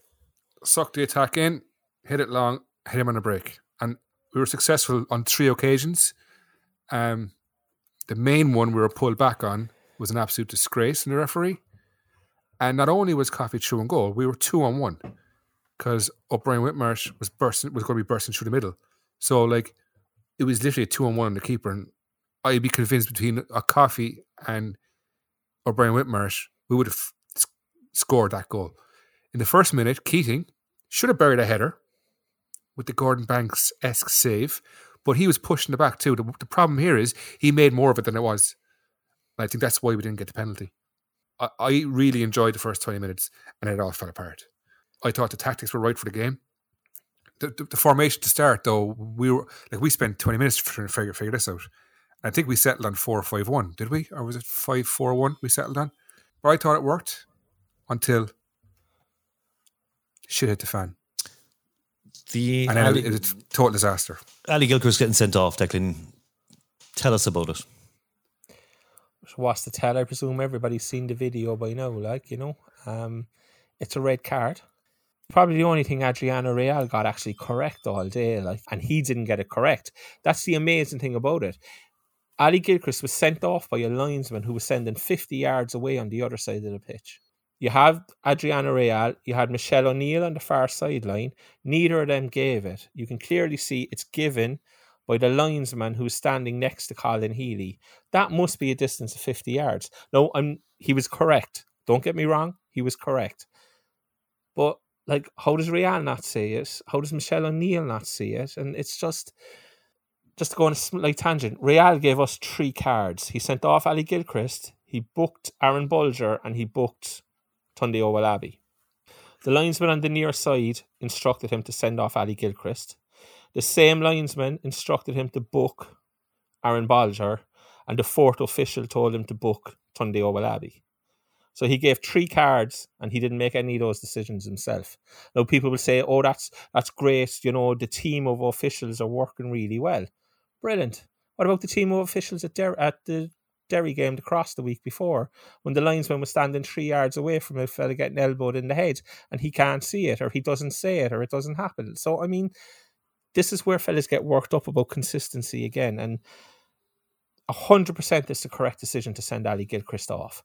suck the attack in, hit it long, hit him on a break. And we were successful on three occasions. Um, the main one we were pulled back on was an absolute disgrace in the referee. And not only was Coffey through and goal, we were two on one because O'Brien Whitmarsh was bursting was going to be bursting through the middle. So like it was literally a two on one on the keeper, and I'd be convinced between a Coffey and O'Brien Whitmarsh, we would have s- scored that goal. In the first minute, Keating should have buried a header with the Gordon Banks esque save, but he was pushing the back too. The, the problem here is he made more of it than it was. I think that's why we didn't get the penalty. I, I really enjoyed the first 20 minutes and it all fell apart. I thought the tactics were right for the game. The, the, the formation to start, though, we were like we spent 20 minutes trying to figure, figure this out. I think we settled on 4 5 1, did we? Or was it 5 4 1 we settled on? But I thought it worked until shit hit the fan.
The
And then
Ali,
it, it's a total disaster.
Ali Gilchrist getting sent off, Declan. Tell us about it.
What's the tell? I presume everybody's seen the video by now, like, you know. Um, it's a red card. Probably the only thing Adriano Reale got actually correct all day, like, and he didn't get it correct. That's the amazing thing about it. Ali Gilchrist was sent off by a linesman who was sending 50 yards away on the other side of the pitch. You have Adriano Reale, you had Michelle O'Neill on the far sideline. Neither of them gave it. You can clearly see it's given by the linesman who's standing next to Colin Healy. That must be a distance of 50 yards. No, I'm he was correct. Don't get me wrong, he was correct. But like how does Reale not see it? How does Michelle O'Neill not see it? And it's just just to go on a slight tangent, Reale gave us three cards. He sent off Ali Gilchrist, he booked Aaron Bolger, and he booked Tunde Owolabi. The linesman on the near side instructed him to send off Ali Gilchrist. The same linesman instructed him to book Aaron Bolger, and the fourth official told him to book Tunde Owolabi. So he gave three cards, and he didn't make any of those decisions himself. Now people will say, "Oh, that's that's great. You know, the team of officials are working really well. Brilliant. What about the team of officials at Der- at the Derry game, across the week before, when the linesman was standing three yards away from a fella getting elbowed in the head, and he can't see it, or he doesn't say it, or it doesn't happen. So I mean, this is where fellas get worked up about consistency again, and hundred percent is the correct decision to send Ali Gilchrist off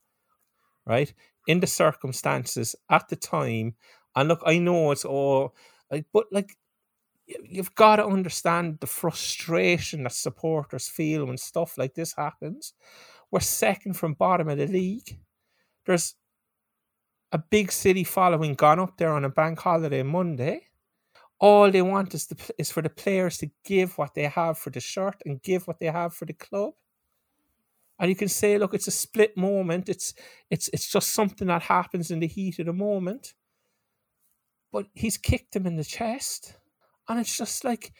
right? In the circumstances at the time, and look, I know it's all like, but like, you- you've got to understand the frustration that supporters feel when stuff like this happens. We're second from bottom of the league. There's a big city following gone up there on a bank holiday Monday. All they want is, the, is for the players to give what they have for the shirt and give what they have for the club and you can say, look, it's a split moment. It's it's it's just something that happens in the heat of the moment. But he's kicked him in the chest, and it's just like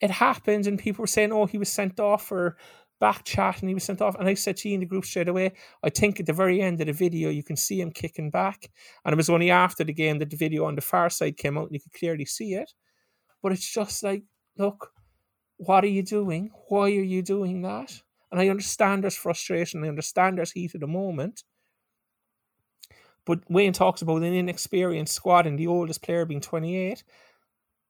it happens. And people were saying, oh, he was sent off for back chat, and he was sent off. And I said to you in the group straight away, I think at the very end of the video, you can see him kicking back. And it was only after the game that the video on the far side came out, and you could clearly see it. But it's just like, look, what are you doing? Why are you doing that? And I understand there's frustration. I understand there's heat at the moment. But Wayne talks about an inexperienced squad and the oldest player being 28.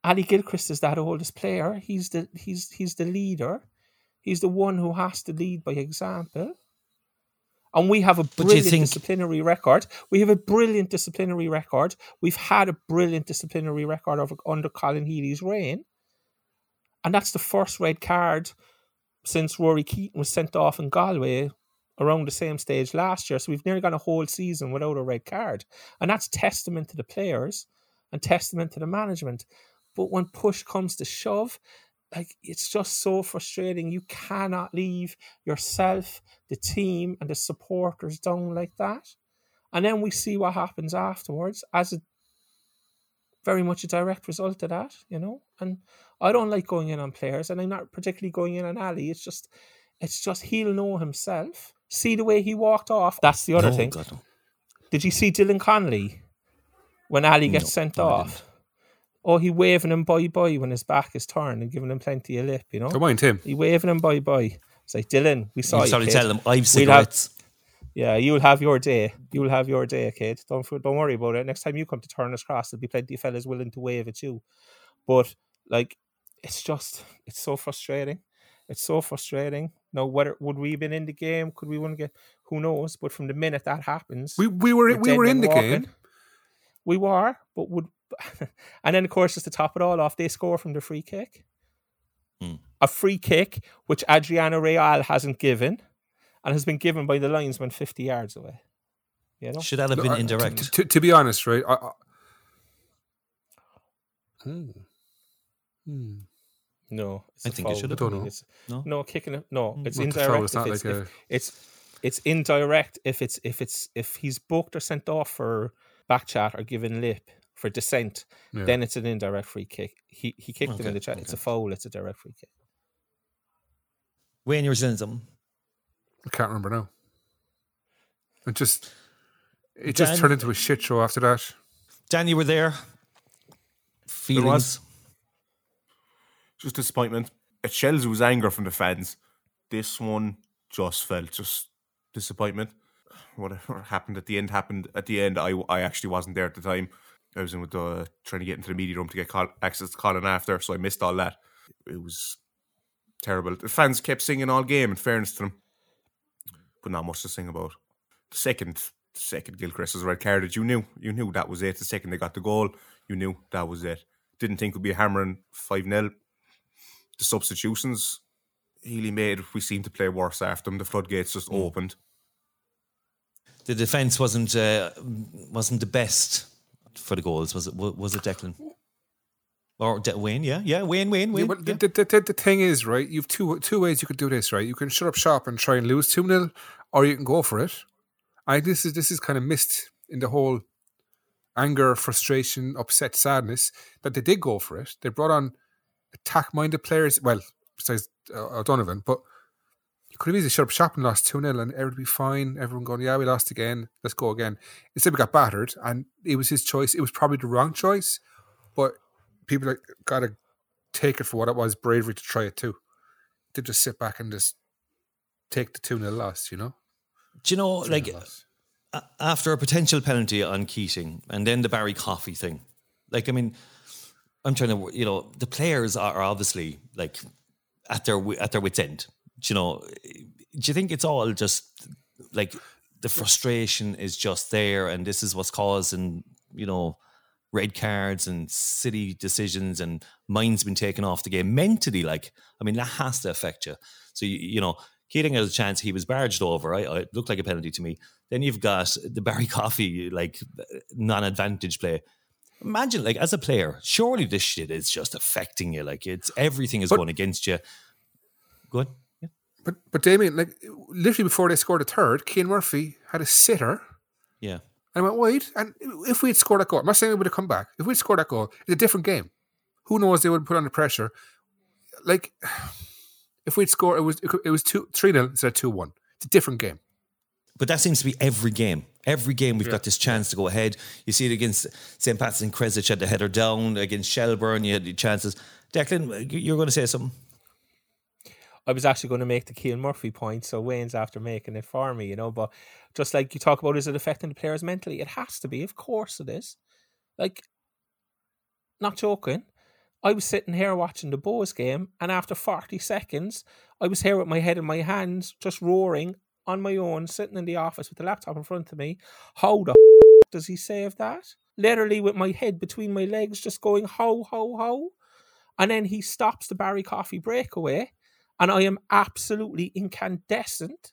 Ali Gilchrist is that oldest player. He's the he's he's the leader. He's the one who has to lead by example. And we have a brilliant
think-
disciplinary record. We have a brilliant disciplinary record. We've had a brilliant disciplinary record of, under Colin Healy's reign. And that's the first red card since Rory Keaton was sent off in Galway around the same stage last year. So we've nearly gone a whole season without a red card. And that's testament to the players and testament to the management. But when push comes to shove, like it's just so frustrating. You cannot leave yourself, the team, and the supporters down like that. And then we see what happens afterwards as a very much a direct result of that, you know. And I don't like going in on players, and I'm not particularly going in on Ali. It's just, it's just he'll know himself. See the way he walked off. That's the other
No,
thing.
God, no.
Did you see Dylan Connolly when Ali gets
No,
sent off? Oh, he waving him bye bye when his back is turned and giving him plenty of lip, you know.
Don't mind him.
He waving him bye bye. It's like Dylan, we saw
You
you.
started
kid.
telling them, I've
We'll have- Yeah, you'll have your day. You'll have your day, kid. Don't don't worry about it. Next time you come to Turner's Cross, there'll be plenty of fellas willing to wave at you. But like, it's just it's so frustrating. It's so frustrating. Now, whether would we have been in the game? Could we win get? Who knows? But from the minute that happens,
We we were
we're
we
dead
were in the
walking.
game.
We were, but would and then of course just to top it all off, they score from the free kick.
Hmm.
A free kick which Adriano Reale hasn't given and has been given by the linesman fifty yards away. You know?
Should that have been
I-
indirect?
To, to be honest, right? I, I, Hmm. Hmm.
No, it's
I
a
think it should
have been. No?
It's,
No?
no kicking it. No, it's
Not
indirect.
foul, it's
if it's,
like
if-
a-
it's it's indirect if it's if it's if he's booked or sent off for back chat or given lip for dissent,
Yeah.
then it's an indirect free kick. He he kicked him in the chat. It's a foul. It's a direct free kick.
Wayne, you were saying something.
I can't remember now. It just it just
Dan-
turned into a shit show after that.
Dan, you were there. Feelings.
Just disappointment. At Shells, was anger from the fans. This one just felt just disappointment. Whatever happened at the end happened at the end. I, I actually wasn't there at the time. I was in with the trying to get into the media room to get call, access to Colin after, so I missed all that. It was terrible. The fans kept singing all game. In fairness to them, but not much to sing about. The second, second Gilchrist was red carded. You knew, you knew that was it. The second they got the goal, you knew that was it. Didn't think it would be a hammering five 0 The substitutions Healy made, we seemed to play worse after them. The floodgates just opened.
The defense wasn't uh, wasn't the best for the goals, was it? Was it Declan or De- Wayne? Yeah, yeah, Wayne, Wayne,
Yeah,
Wayne.
but
yeah.
the, the, the, the thing is, right? You've two two ways you could do this, right? You can shut up shop and try and lose two 0 or you can go for it. I this is this is kind of missed in the whole anger, frustration, upset, sadness that they did go for it. They brought on attack minded players. Well, besides uh, O'Donovan, but you could have easily shut up shop and lost 2 0 and everyone would be fine. Everyone going, yeah, we lost again. Let's go again. Instead, we got battered and it was his choice. It was probably the wrong choice, but people like, got to take it for what it was bravery to try it too. To just sit back and just take the 2 0 loss, you know?
Do you know,
2-0
like
loss.
after a potential penalty on Keating and then the Barry Coffey thing, like I mean, I'm trying to, you know, the players are obviously like at their at their wits end. Do you know? Do you think it's all just like the frustration is just there, and this is what's causing, you know, red cards and city decisions, and mind's been taken off the game mentally. Like, I mean, that has to affect you. So you, you know. Keating has a chance. He was barged over. Right? Oh, it looked like a penalty to me. Then you've got the Barry Coffey like non-advantage play. Imagine, like, as a player, surely this shit is just affecting you. Like, it's everything is
But-
going against you. Good.
But, but Damien, like, literally before they scored a third, Cian Murphy had a sitter
Yeah.
and I went wide. And if we had scored that goal, I'm not saying we would have come back. If we'd scored that goal, it's a different game. Who knows? They would have put under pressure. Like, if we'd scored, it was it was two three nil instead of two one. It's a different game.
But that seems to be every game. Every game we've got this chance to go ahead. You see it against St. Pat's and Kresic had the header down. Against Shelbourne, you had the chances. Declan, you're going to say something?
I was actually going to make the Cian Murphy point, so Wayne's after making it for me, you know. But just like you talk about, is it affecting the players mentally? It has to be, of course it is. Like, not joking. I was sitting here watching the Bohs game, and after 40 seconds, I was here with my head in my hands, just roaring on my own, sitting in the office with the laptop in front of me. How the f- does he save that? Literally with my head between my legs, just going, ho, ho, ho. And then he stops the Barry Coffey breakaway and I am absolutely incandescent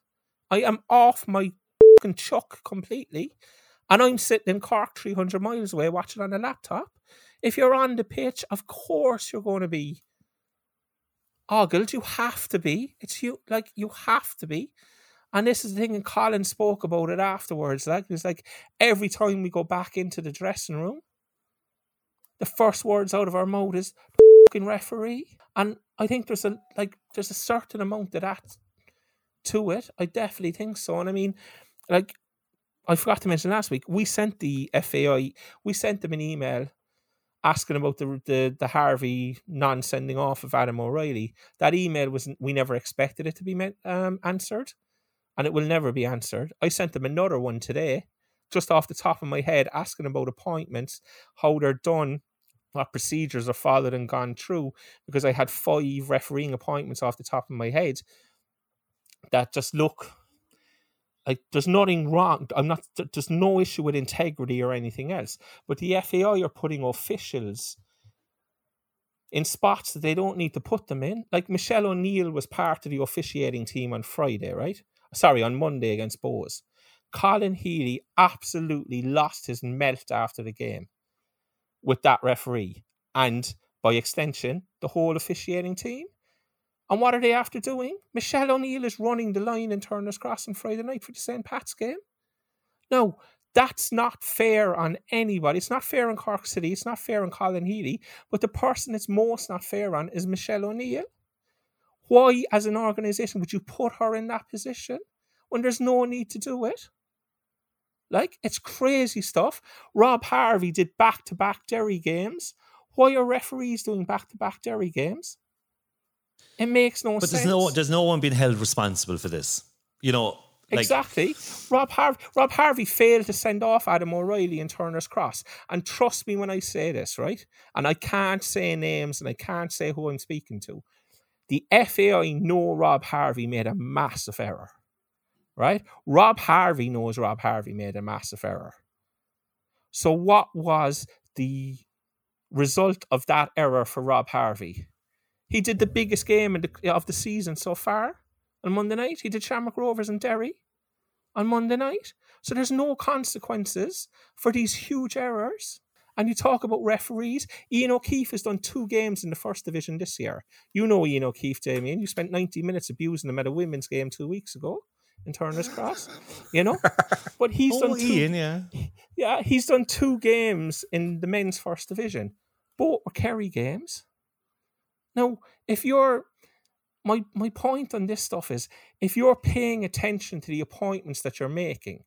I am off my fucking chuck completely. And I'm sitting in Cork 300 miles away watching on a laptop. If you're on the pitch, of course you're going to be ogled. You have to be. It's you, like, you have to be. And this is the thing, and Colin spoke about it afterwards. Like, it's like every time we go back into the dressing room, the first words out of our mouth is fucking referee. And I think there's a like there's a certain amount of that to it. I definitely think so. And I mean, like I forgot to mention last week, we sent the FAI, we sent them an email asking about the the, the Harvey non sending off of Adam O'Reilly. That email was we never expected it to be met, um, answered, and it will never be answered. I sent them another one today, just off the top of my head, asking about appointments, how they're done, what procedures are followed and gone through, because I had five refereeing appointments off the top of my head that just look like there's nothing wrong. I'm not. There's no issue with integrity or anything else. But the FAI are putting officials in spots that they don't need to put them in. Like Michelle O'Neill was part of the officiating team on Friday, right? Sorry, on Monday against Bohs. Colin Healy absolutely lost his melt after the game with that referee, and by extension, the whole officiating team. And what are they after doing? Michelle O'Neill is running the line in Turner's Cross on Friday night for the St. Pat's game. No, that's not fair on anybody. It's not fair on Cork City. It's not fair on Colin Healy. But the person it's most not fair on is Michelle O'Neill. Why, as an organisation, would you put her in that position when there's no need to do it? Like, it's crazy stuff. Rob Harvey did back to back Derry games. Why are referees doing back to back Derry games? It makes no
but
sense.
there's no there's no one being held responsible for this. You know, like,
exactly. Rob Harvey, Rob Harvey failed to send off Adam O'Reilly in Turner's Cross. And trust me when I say this, right? And I can't say names and I can't say who I'm speaking to. The FAI know Rob Harvey made a massive error, right? Rob Harvey knows Rob Harvey made a massive error. So, what was the result of that error for Rob Harvey? He did the biggest game the, of the season so far on Monday night. He did Shamrock Rovers and Derry on Monday night. So there's no consequences for these huge errors. And you talk about referees. Ian O'Keefe has done two games in the first division this year. You know Ian O'Keefe, Damien. You spent 90 minutes abusing him at a women's game two weeks ago in Turner's Cross. You know? But he's
oh,
done two,
Ian, yeah.
Yeah, he's done two games in the men's first division. Both were Kerry games. Now, if you're my my point on this stuff is if you're paying attention to the appointments that you're making,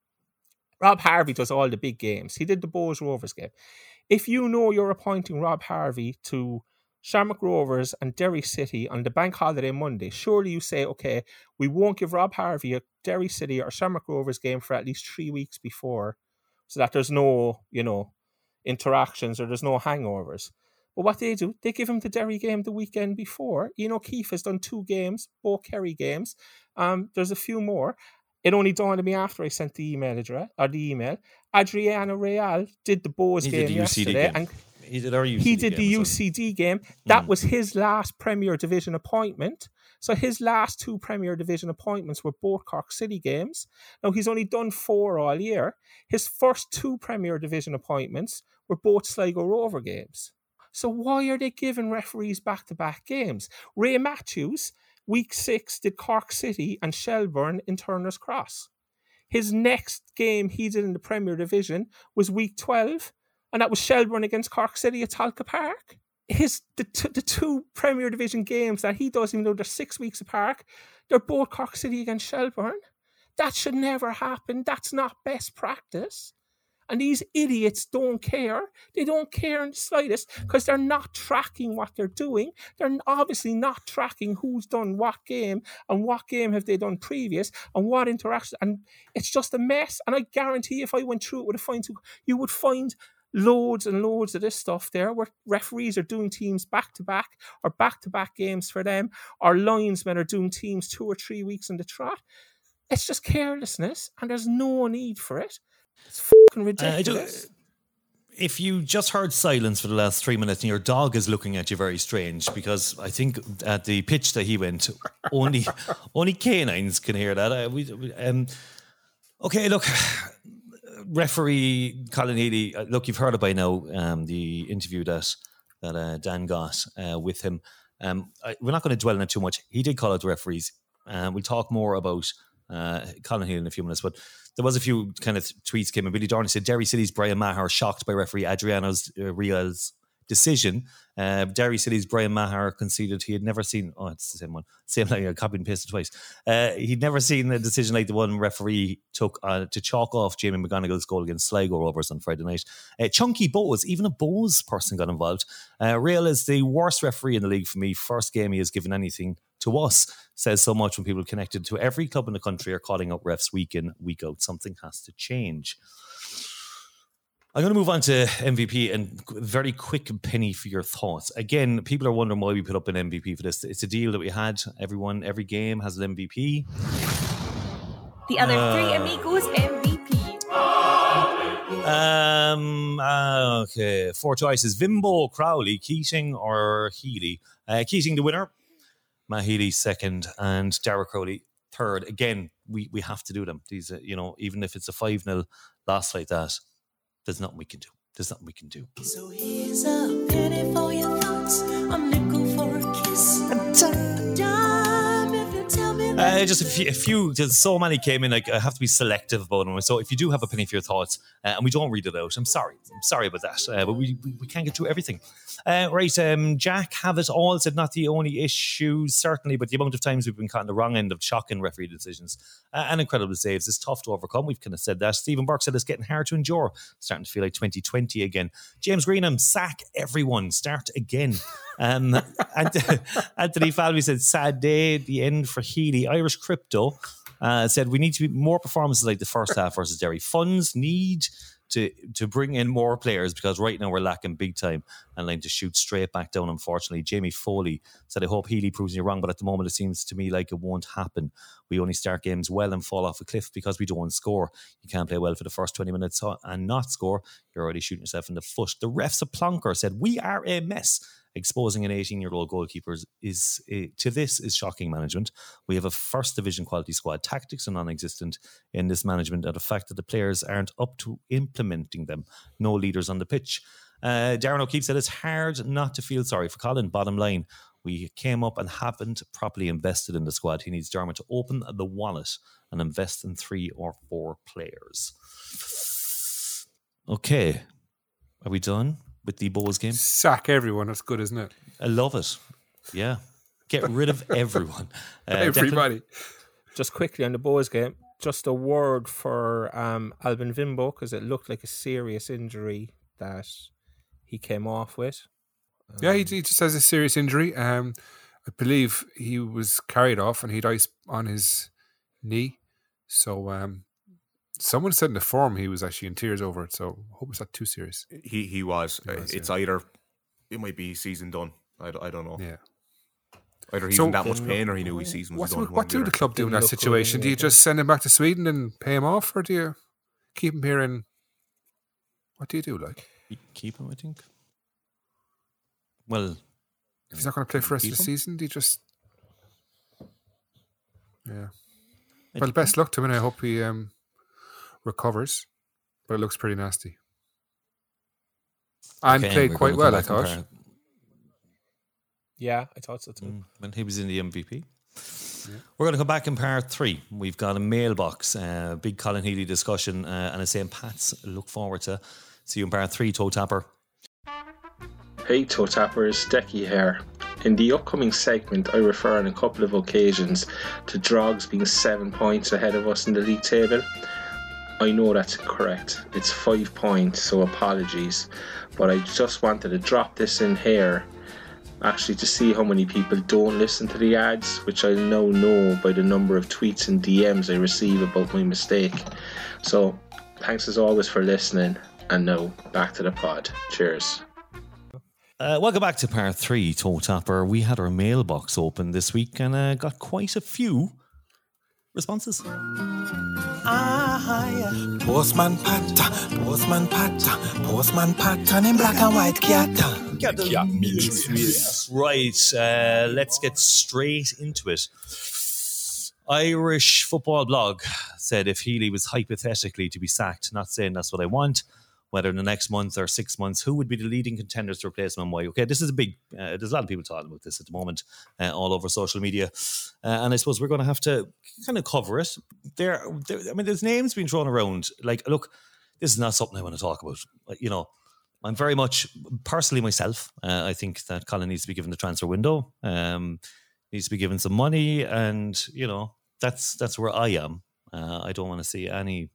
Rob Harvey does all the big games. He did the Bohs Rovers game. If you know you're appointing Rob Harvey to Shamrock Rovers and Derry City on the bank holiday Monday, surely you say, okay, we won't give Rob Harvey a Derry City or Shamrock Rovers game for at least three weeks before, so that there's no, you know, interactions or there's no hangovers. But what they do, they give him the Derry game the weekend before. You know, Keith has done two games, both Kerry games. Um, there's a few more. It only dawned on me after I sent the email address or the email. Adriano Reale did the Bohs game yesterday,
game.
and
he did our UCD
he did the UCD game. That
Mm.
was his last Premier Division appointment. So his last two Premier Division appointments were both Cork City games. Now he's only done four all year. His first two Premier Division appointments were both Sligo Rover games. So why are they giving referees back to back games? Ray Matthews, week six, did Cork City and Shelbourne in Turner's Cross. His next game he did in the Premier Division was week 12, and that was Shelbourne against Cork City at Tolka Park. His the, t- the two Premier Division games that he does, even though they're six weeks apart, they're both Cork City against Shelbourne. That should never happen. That's not best practice. And these idiots don't care. They don't care in the slightest because they're not tracking what they're doing. They're obviously not tracking who's done what game and what game have they done previous and what interaction. And it's just a mess. And I guarantee if I went through it with a fine tooth, you would find loads and loads of this stuff there where referees are doing teams back to back or back to back games for them, or linesmen are doing teams two or three weeks in the trot. It's just carelessness and there's no need for it. It's fucking
Uh,
ridiculous.
if you just heard silence for the last three minutes and your dog is looking at you very strange because I think at the pitch that he went, only only canines can hear that. Uh, we, we, um, okay, look, referee Colin Healy. Uh, look, you've heard it by now. Um, the interview that that uh, Dan got uh, with him. Um, I, we're not going to dwell on it too much. He did call out the referees. Uh, we'll talk more about uh, Colin Healy in a few minutes, but there was a few kind of tweets came in. Billy Dorn said Derry City's Brian Maher shocked by referee Adriano's uh, decision. Uh, Derry City's Brian Maher conceded he had never seen. Oh, it's the same one. Same like I copied and pasted twice. Uh, he'd never seen a decision like the one referee took uh, to chalk off Jamie McGonigle's goal against Sligo Rovers on Friday night. Uh, Chunky Bohs, even a Bohs person got involved. Uh, Reale is the worst referee in the league for me. First game he has given anything to us says so much when people connected to every club in the country are calling out refs week in, week out. Something has to change. I'm going to move on to MVP and very quick penny for your thoughts. Again, people are wondering why we put up an MVP for this. It's a deal that we had. Everyone, every game has an MVP.
The other uh, three amigos MVP.
Um. Uh, okay. Four choices: Winbo, Crowley, Keating, or Healy. Uh, Keating, the winner. Mahidi second, and Dara Crowley third. Again, we we have to do them. These, uh, you know, even if it's a five 0 loss like that, there's nothing we can do. There's nothing we can do. So here's a penny for your thoughts, a nickel for a kiss, uh, just a few, a few, There's so many came in. Like I have to be selective about them. So if you do have a penny for your thoughts, uh, and we don't read it out, I'm sorry. I'm sorry about that. Uh, but we, we, we can't get through everything. Uh, right, um, Jack have it all said not the only issues certainly, but the amount of times we've been caught on the wrong end of shocking referee decisions uh, and incredible saves is tough to overcome. We've kind of said that. Stephen Burke said it's getting hard to endure. Starting to feel like 2020 again. James Greenham sack everyone. Start again. Um, Anthony Falvey said, sad day, the end for Healy. Irish Crypto uh, said, we need to be more performances like the first half versus Derry. Funds need to to bring in more players because right now we're lacking big time and like to shoot straight back down. Unfortunately, Jamie Foley said, "I hope Healy proves me wrong, but at the moment it seems to me like it won't happen. We only start games well and fall off a cliff because we don't score. You can't play well for the first twenty minutes and not score. You're already shooting yourself in the foot." The refs a plonker said, "We are a mess." exposing an 18 year old goalkeeper is, is uh, to this is shocking management. We have a first division quality squad. Tactics are non existent in this management, and the fact that the players aren't up to implementing them. No leaders on the pitch. Uh, Darren O'Keefe said it's hard not to feel sorry for Colin. Bottom line, we came up and haven't properly invested in the squad. He needs Dermot to open the wallet and invest in three or four players. Okay, are we done? with the Bohs game.
Sack everyone. That's good, isn't it?
I love it. Yeah. Get rid of everyone.
Uh, Everybody.
Just quickly on the Bohs game, just a word for um, Albin Winbo because it looked like a serious injury that he came off with.
Um, yeah, he, he, just has a serious injury. Um, I believe he was carried off and he'd ice on his knee. So um, Someone said in the forum he was actually in tears over it, so I hope it's not too serious.
He he was. He was it's yeah. either it might be season done. I, I don't know.
Yeah.
Either he's so, in that much pain or he knew his season was done.
What do the club do in that situation? Do you just send him back to Sweden and pay him off, or do you keep him here? And what do you do? Like
keep him, I think. Well,
if he's not going to play for the rest of the season, do you just? Yeah. Well, best luck to him, and I hope he um, recovers, but it looks pretty nasty. And okay, played quite well, I thought.
Yeah, I thought so too.
Mm, when he was in the MVP. Yeah. We're going to come back in part three. We've got a mailbox, uh, big Colin Healy discussion, uh, and a St. Pat's. Look forward to see you in part three, Toe Tapper.
Hey, Toe Tappers, Decky here. In the upcoming segment, I refer on a couple of occasions to Drogs being seven points ahead of us in the league table. I know that's incorrect. It's five points, so apologies. But I just wanted to drop this in here actually to see how many people don't listen to the ads, which I now know by the number of tweets and DMs I receive about my mistake. So thanks as always for listening. And now back to the pod. Cheers.
Uh, welcome back to part three, Toe Tapper. We had our mailbox open this week and uh, got quite a few responses.
I. Postman Pat, Postman Pat, Postman Pat, and in black and white cat.
Right, uh, let's get straight into it. Irish football blog said if Healy was hypothetically to be sacked, not saying that's what I want, whether in the next month or six months, who would be the leading contenders to replace him and why? Okay, this is a big, uh, there's a lot of people talking about this at the moment uh, all over social media. Uh, and I suppose we're going to have to kind of cover it. There, there, I mean, there's names being thrown around. Like, look, this is not something I want to talk about. You know, I'm very much, personally myself, uh, I think that Colin needs to be given the transfer window. Um, needs to be given some money, and you know that's that's where I am. Uh, I don't want to see any.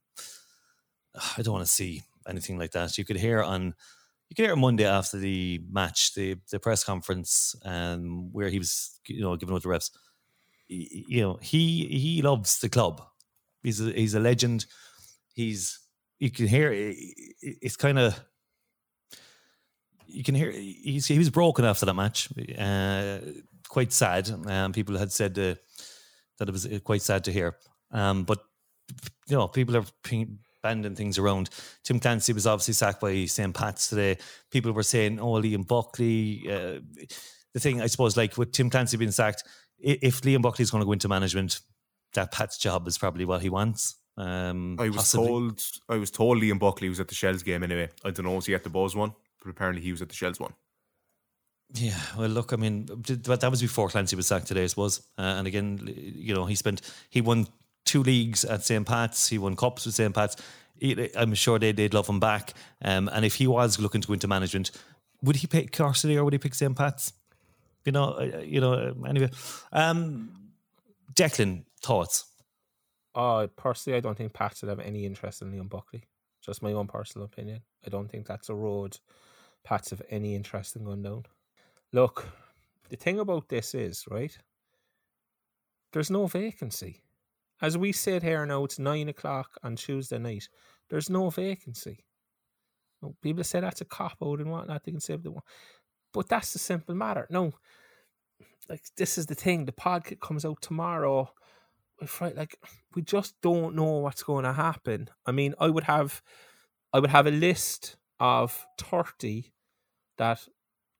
I don't want to see anything like that. You could hear on you could hear Monday after the match, the the press conference, um, where he was you know giving out the reps. You know he he loves the club. He's a, he's a legend. He's you can hear it's kind of you can hear he's he was broken after that match. Uh, quite sad. Um, people had said uh, that it was uh, quite sad to hear. Um, but you know, people are banding things around. Tim Clancy was obviously sacked by St. Pat's today. People were saying, "Oh, Liam Buckley." Uh, the thing, I suppose, like with Tim Clancy being sacked, if Liam Buckley is going to go into management, that Pat's job is probably what he wants. Um,
I was possibly. told, I was told Liam Buckley was at the Shels game anyway. I don't know, was he at the Bohs one? But apparently he was at the Shels one.
Yeah, well, look, I mean, that was before Clancy was sacked today, I suppose. Uh, and again, you know, he spent, he won two leagues at St. Pat's, he won cups with St. Pat's. I'm sure they, they'd love him back. Um, and if he was looking to go into management, would he pick Cork City or would he pick St. Pat's? You know, uh, you know. Uh, anyway, um, Declan, thoughts?
Uh, personally, I don't think Pats would have any interest in Liam Buckley. Just my own personal opinion. I don't think that's a road Pats have any interest in going down. Look, the thing about this is, right? There's no vacancy. As we sit here now, it's nine o'clock on Tuesday night. There's no vacancy. People say that's a cop out and whatnot. They can say the one, but that's the simple matter. No, like this is the thing. The podcast comes out tomorrow. Like we just don't know what's going to happen. I mean, I would have, I would have a list of thirty that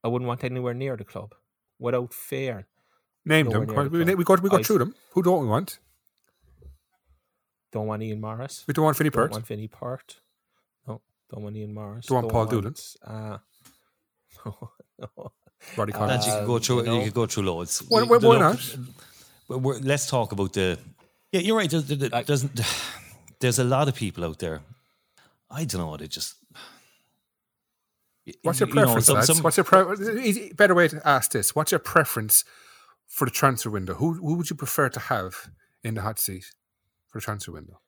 I wouldn't want anywhere near the club without fear.
Name them. The we, we got we got I, through them. Who don't we want?
Don't want Ian Morris.
We don't want Vinny Perth.
Don't want Vinny Perth. No, don't want Ian Morris.
Don't, don't want Paul Doolan.
Uh, no, no.
Roddy Collins.
Uh, you could go through. You, know, you could go through loads.
Why, why, why not?
let's talk about the. Yeah, you're right. There's, there's, there's a lot of people out there. I don't know. They just
What's your preference, you know, some, some, What's your pre- better way to ask this? What's your preference for the transfer window? Who who would you prefer to have in the hot seat for a transfer window?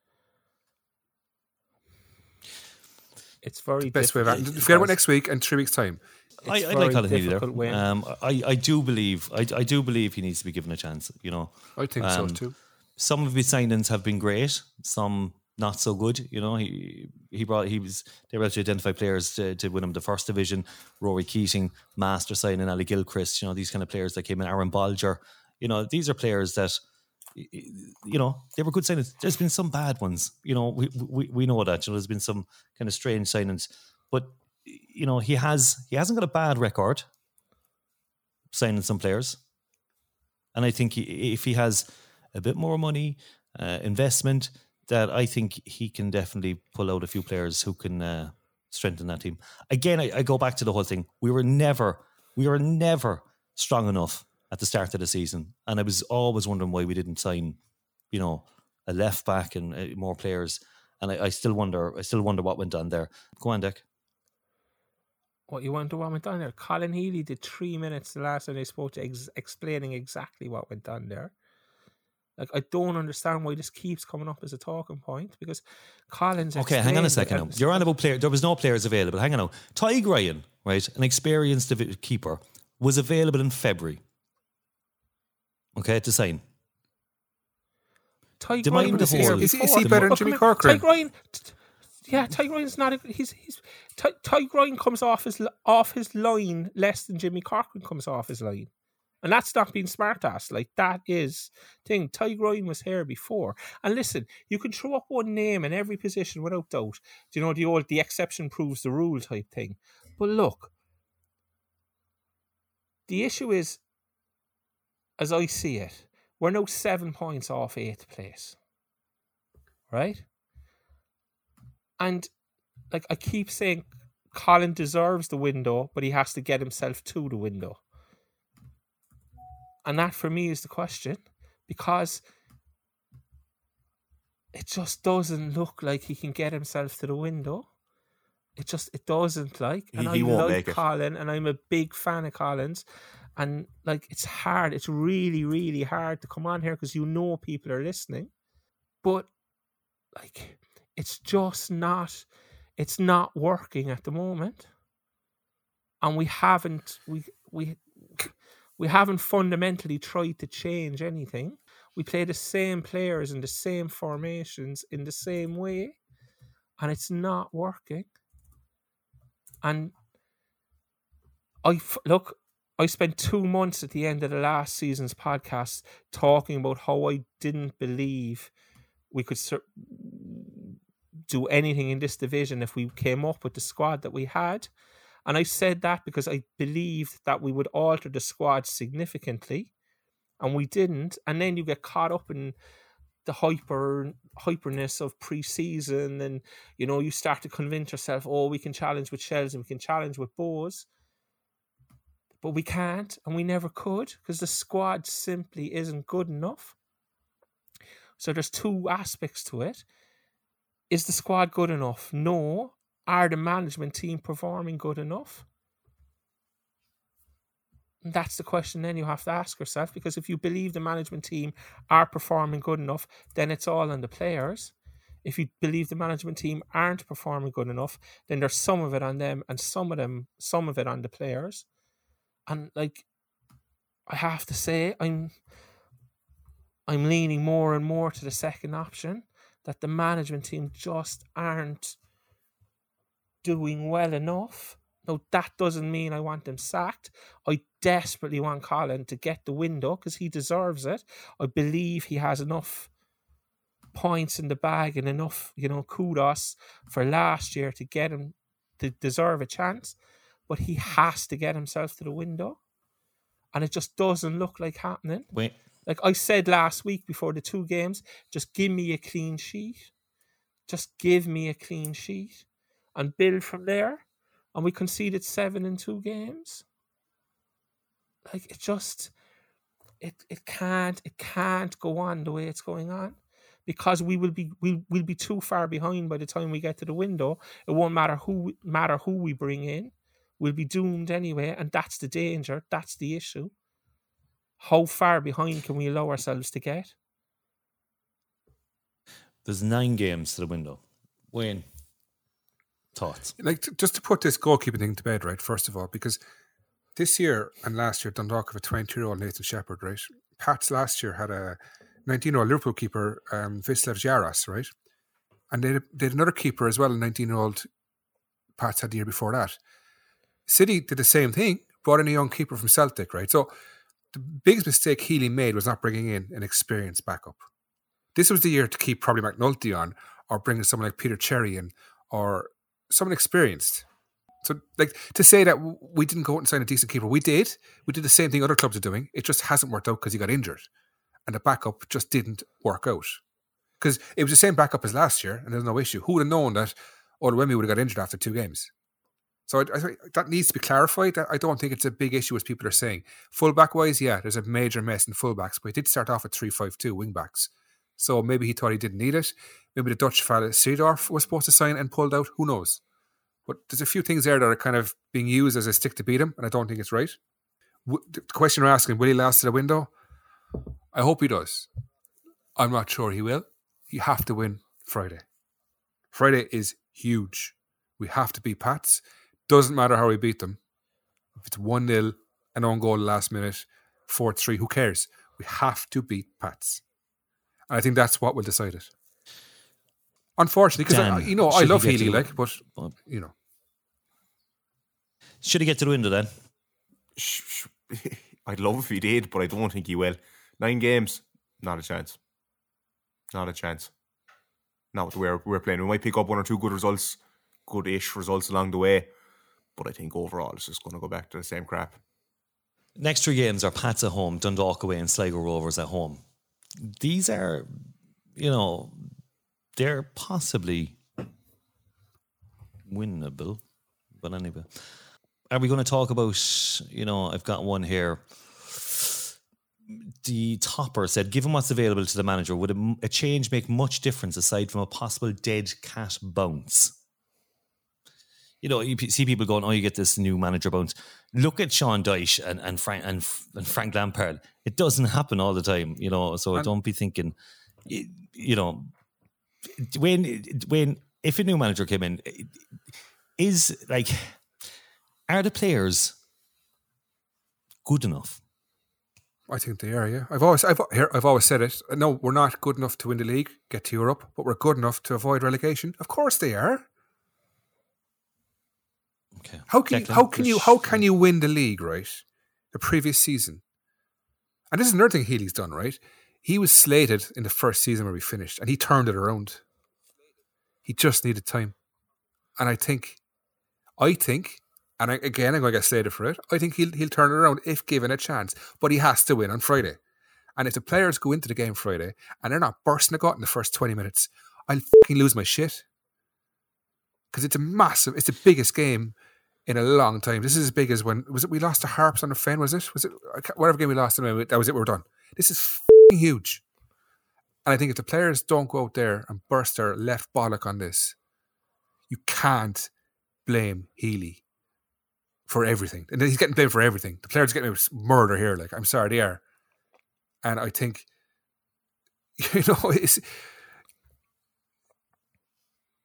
It's very
the best way of Forget about next week and three weeks time.
I, I like Alan Healy there. Um, I, I do believe I, I do believe he needs to be given a chance. You know,
I think um, so too.
Some of his signings have been great. Some not so good. You know, he he brought he was they were able to identify players to, to win him the first division. Ruairí Keating, Master signing Ali Gilchrist. You know, these kind of players that came in. Aaron Bolger. You know, these are players that you know they were good signings. There's been some bad ones. You know, we we, we know that. You know, there's been some kind of strange signings, but you know he has he hasn't got a bad record signing some players, and I think he, if he has a bit more money, uh, investment that I think he can definitely pull out a few players who can uh, strengthen that team. Again, I, I, go back to the whole thing. We were never, we were never strong enough at the start of the season, and I was always wondering why we didn't sign, you know, a left back and uh, more players. And I, I, still wonder, I still wonder what went on there. Go on, Dick.
What you wonder what went on there? Colin Healy did three minutes the last time they spoke to ex- explaining exactly what went on there. Like I don't understand why this keeps coming up as a talking point because Collins.
Okay, hang on a second. Now. You're on about player. There was no players available. Hang on now. Tadhg Ryan, right, an experienced keeper, was available in February. Okay, to sign.
Ryan
is, is, is, he better than Jimmy Corcoran?
Ryan. Yeah, Tadhg Ryan's not. A, he's he's Tadhg Ryan comes off his off his line less than Jimmy Corcoran comes off his line. And that's not being smart ass. Like that is thing. Tadhg Ryan was here before. And listen, you can throw up one name in every position without doubt. Do you know the old the exception proves the rule type thing? But look, the issue is, as I see it, we're now seven points off eighth place. Right? And like I keep saying Colin deserves the window, but he has to get himself to the window. And that for me is the question because it just doesn't look like he can get himself to the window. It just it doesn't like, and
He- he
I
won't
like
make it.
Colin, and I'm a big fan of Collins, and like it's hard. It's really really hard to come on here because you know people are listening, but like it's just not it's not working at the moment. And we haven't we we we haven't fundamentally tried to change anything. We play the same players in the same formations in the same way and it's not working. And i look i spent 2 months at the end of the last season's podcast talking about how i didn't believe we could cer- do anything in this division if we came up with the squad that we had. And I said that because I believed that we would alter the squad significantly, and we didn't. And then you get caught up in the hyper hyperness of pre-season, and you know you start to convince yourself, oh, we can challenge with Shels and we can challenge with Bohs, but we can't, and we never could because the squad simply isn't good enough. So there's two aspects to it. Is the squad good enough? No. Are the management team performing good enough? That's the question then you have to ask yourself because if you believe the management team are performing good enough, then it's all on the players. If you believe the management team aren't performing good enough, then there's some of it on them and some of them some of it on the players. And like I have to say, I'm I'm leaning more and more to the second option that the management team just aren't doing well enough. Now, that doesn't mean I want them sacked. I desperately want Colin to get the window because he deserves it. I believe he has enough points in the bag and enough, you know, kudos for last year to get him to deserve a chance. But he has to get himself to the window. And it just doesn't look like happening.
Wait,
Like I said last week before the two games, just give me a clean sheet. Just give me a clean sheet and build from there. And we conceded seven in two games. Like it just it it can't it can't go on the way it's going on. Because we will be we will be too far behind by the time we get to the window. It won't matter who matter who we bring in. We'll be doomed anyway, and that's the danger. That's the issue how far behind can we allow ourselves to get?
there's nine games to the window. Wayne, thoughts?
like t- just to put this goalkeeping thing to bed, right? First of all, because this year and last year, Dundalk have a 20 year old Nathan Shepherd, right? Pats last year had a 19 year old Liverpool keeper, um, Vitezslav Jaros, right? And they had, they had another keeper as well, a 19 year old Pats had the year before that. City did the same thing, brought in a young keeper from Celtic, right? So the biggest mistake Healy made was not bringing in an experienced backup. This was the year to keep probably McNulty on or bringing someone like Peter Cherrie in or someone experienced. So, like to say that we didn't go out and sign a decent keeper, we did. We did the same thing other clubs are doing. It just hasn't worked out because he got injured, and the backup just didn't work out. Because it was the same backup as last year, and there's no issue. Who would have known that Wemby would have got injured after two games? So I, I that needs to be clarified. I don't think it's a big issue as people are saying. Fullback wise, yeah, there's a major mess in fullbacks, but he did start off at three five two wing backs. So maybe he thought he didn't need it. Maybe the Dutch fella Seedorf was supposed to sign and pulled out. Who knows? But there's a few things there that are kind of being used as a stick to beat him, and I don't think it's right. The question you're asking, will he last to the window? I hope he does. I'm not sure he will. You have to win Friday. Friday is huge. We have to beat Pats. Doesn't matter how we beat them. If it's 1 0, an own goal last minute, 4 3, who cares? We have to beat Pats. And I think that's what will decide it. Unfortunately, because you know I
should we
love Healy,
to-
like, but you know,
Should he get to the window then?
Sh- sh- I'd love if he did, but I don't think he will. Nine games, not a chance. Not a chance. Not where we're playing. We might pick up one or two good results, good-ish results along the way, but I think overall it's just going to go back to the same crap.
Next three games are Pats at home, Dundalk away, and Sligo Rovers at home. These are, you know, they're possibly winnable. But anyway, are we going to talk about? You know, I've got one here. The topper said, given what's available to the manager, would a, a change make much difference aside from a possible dead cat bounce? You know, you see people going, "Oh, you get this new manager bounce." Look at Sean Dyche and and Frank and, and Frank Lampard. It doesn't happen all the time, you know. So and don't be thinking, you know, when when if a new manager came in, is like, are the players good enough?
I think they are. Yeah, I've always I've here I've always said it. No, we're not good enough to win the league, get to Europe, but we're good enough to avoid relegation. Of course they are.
Okay.
How can you, how can you how can you win the league right? The previous season, and this is another thing Healy's done right. He was slated in the first season where we finished, and he turned it around. He just needed time, and I think, I think, and I, again I'm going to get slated for it. I think he'll he'll turn it around if given a chance, but he has to win on Friday. And if the players go into the game Friday and they're not bursting a gut in the first twenty minutes, I'll fucking lose my shit because it's a massive, it's the biggest game in a long time. This is as big as when was it we lost to Harps on the Fen? Was it? Was it whatever game we lost? Anyway, that was it. We are done. This is huge, and I think if the players don't go out there and burst their left bollock on this, you can't blame Healy for everything. And he's getting blamed for everything. The players are getting murder here. Like I'm sorry, they are, and I think you know it's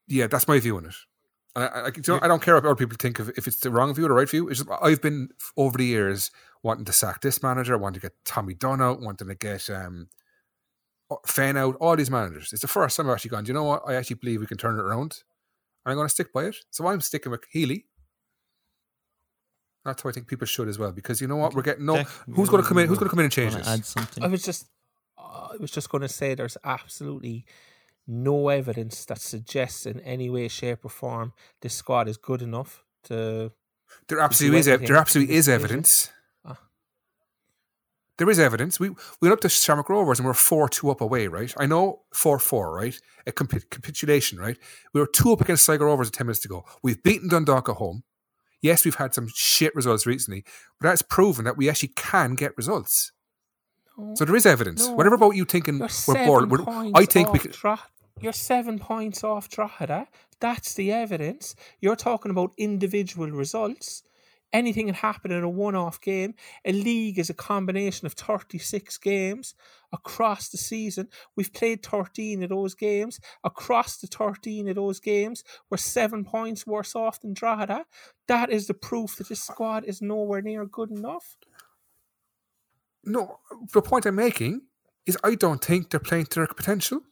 yeah, that's my view on it. I, I, I, don't care what other people think of if it's the wrong view or the right view. It's just, I've been over the years wanting to sack this manager, wanting to get Tommy Dunne out, wanting to get um, Fenn out, all these managers. It's the first time I've actually gone, do you know what? I actually believe we can turn it around. And I'm going to stick by it. So I'm sticking with Healy. That's how I think people should as well. Because you know what? We're getting no. Who's going to come in? Who's going to come in and change this?
Add something.
I was just, uh, I was just going to say, there's absolutely no evidence that suggests in any way, shape, or form this squad is good enough to.
There absolutely is. There absolutely is evidence. Ah. There is evidence. We we went up to Shamrock Rovers and we are four two up away, right? I know four four, right? A comp- capitulation, right? We were two up against Sligo Rovers ten minutes ago. We've beaten Dundalk at home. Yes, we've had some shit results recently, but that's proven that we actually can get results. So there is evidence. No. Whatever about you thinking we're bored, we're, I think we can.
You're seven points off Drogheda. Eh? That's the evidence. You're talking about individual results. Anything can happen in a one off game. A league is a combination of 36 games across the season. We've played 13 of those games. Across the 13 of those games, we're seven points worse off than Drogheda. Eh? That is the proof that this squad is nowhere near good enough.
No, the point I'm making is I don't think they're playing to their potential.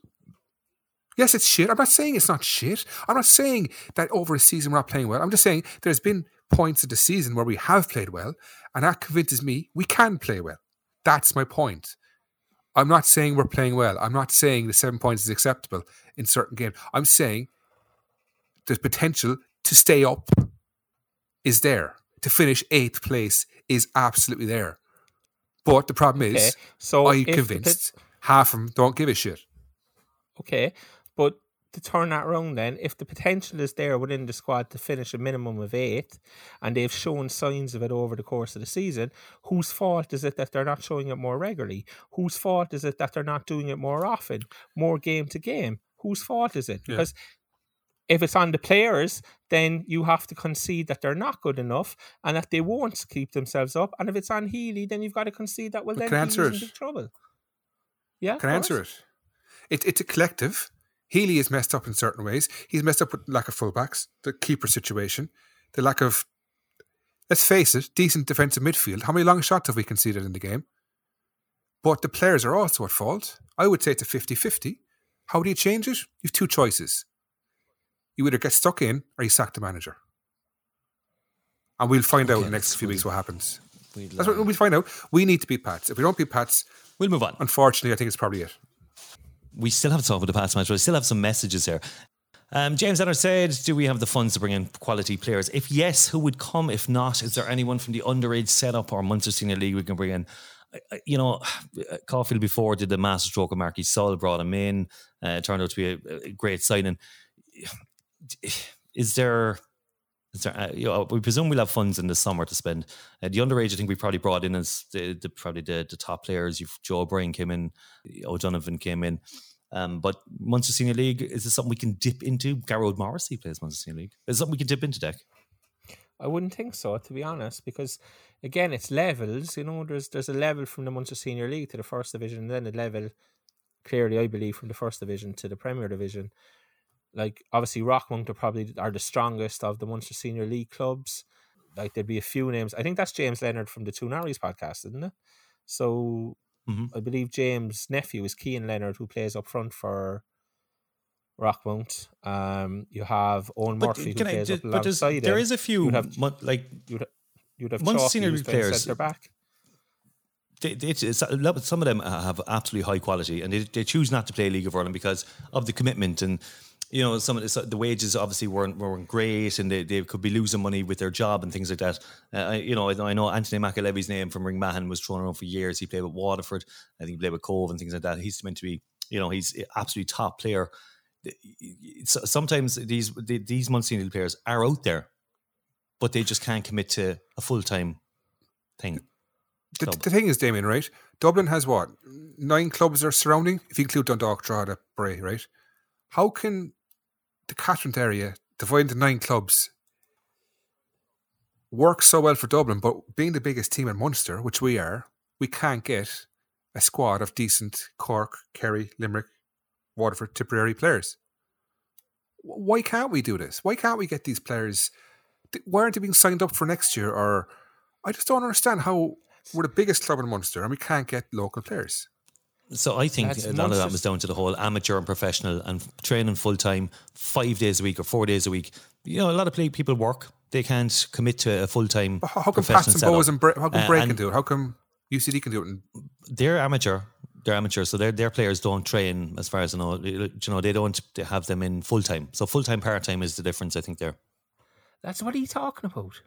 Yes, it's shit. I'm not saying it's not shit. I'm not saying that over a season we're not playing well. I'm just saying there's been points of the season where we have played well, and that convinces me we can play well. That's my point. I'm not saying we're playing well. I'm not saying the seven points is acceptable in certain games. I'm saying the potential to stay up is there. To finish eighth place is absolutely there. But the problem is, okay. so I'm convinced half of them don't give a shit.
Okay, to turn that around, then, if the potential is there within the squad to finish a minimum of eighth, and they've shown signs of it over the course of the season, whose fault is it that they're not showing it more regularly? Whose fault is it that they're not doing it more often, more game to game? Whose fault is it? Yeah. Because if it's on the players, then you have to concede that they're not good enough and that they won't keep themselves up. And if it's on Healy, then you've got to concede that well, but then in big trouble. Yeah,
can answer it. it. It's a collective Healy is messed up in certain ways. He's messed up with lack of fullbacks, the keeper situation, the lack of, let's face it, decent defensive midfield. How many long shots have we conceded in the game? But the players are also at fault. I would say it's a 50 50. How do you change it? You have two choices. You either get stuck in or you sack the manager. And we'll find okay, out in the next few weeks what happens. That's what we'll find out. We need to beat Pats. If we don't beat Pats,
we'll move on.
Unfortunately, I think it's probably it.
We still have about the Pats match, but I still have some messages here. Um, James Enner said, Do we have the funds to bring in quality players? If yes, who would come? If not, is there anyone from the underage setup or Munster Senior League we can bring in? You know, Caulfield before did the master stroke of Marquis Sol, brought him in, uh, turned out to be a, a great signing. Is there, uh, you know, we presume we'll have funds in the summer to spend. Uh, the underage, I think we probably brought in as the, the probably the, the top players. You've Joe O'Brien came in, O'Donovan came in. Um, but Munster Senior League, is this something we can dip into? Garrod Morrissey plays Munster Senior League. Is something we can dip into, Deck?
I wouldn't think so, to be honest, because again, it's levels. You know, there's there's a level from the Munster Senior League to the first division, and then a level clearly, I believe, from the first division to the Premier Division like obviously Rockmount are probably are the strongest of the Munster Senior League clubs. Like there'd be a few names. I think that's James Leonard from the Two Norries podcast, isn't it? So mm-hmm. I believe James' nephew is Kean Leonard, who plays up front for Rockmount. Um, you have Owen Murphy who plays I, up alongside.
There is a few you'd have, like
you'd, you'd have
Munster Senior League players
centre back.
They, they, some of them have absolutely high quality, and they, they choose not to play League of Ireland because of the commitment and you know, some of the, the wages obviously weren't weren't great, and they, they could be losing money with their job and things like that. Uh, you know, I know Anthony McAlevy's name from Ringmahon was thrown around for years. He played with Waterford, I think he played with Cobh and things like that. He's meant to be, you know, he's absolutely top player. Sometimes these these Munster Senior players are out there, but they just can't commit to a full time thing.
The, the, thing is, Damien, right? Dublin has what nine clubs are surrounding, if you include Dundalk, Drogheda, Bray, right? How can the catchment area, divided into nine clubs, works so well for Dublin, but being the biggest team in Munster, which we are, we can't get a squad of decent Cork, Kerry, Limerick, Waterford, Tipperary players. Why can't we do this? Why can't we get these players? Why aren't they being signed up for next year? Or I just don't understand how we're the biggest club in Munster and we can't get local players.
So I think That's a lot of that was down to the whole amateur and professional and training full time, five days a week or four days a week. You know, a lot of people work; they can't commit to a full time.
How come Pats and Bohs and Bra- how come uh, Bray can do it? How come UCD can do it?
They're amateur. They're amateur, so their their players don't train, as far as I know. You know, they don't have them in full time. So full time, part time is the difference. I think there.
That's what are you talking about?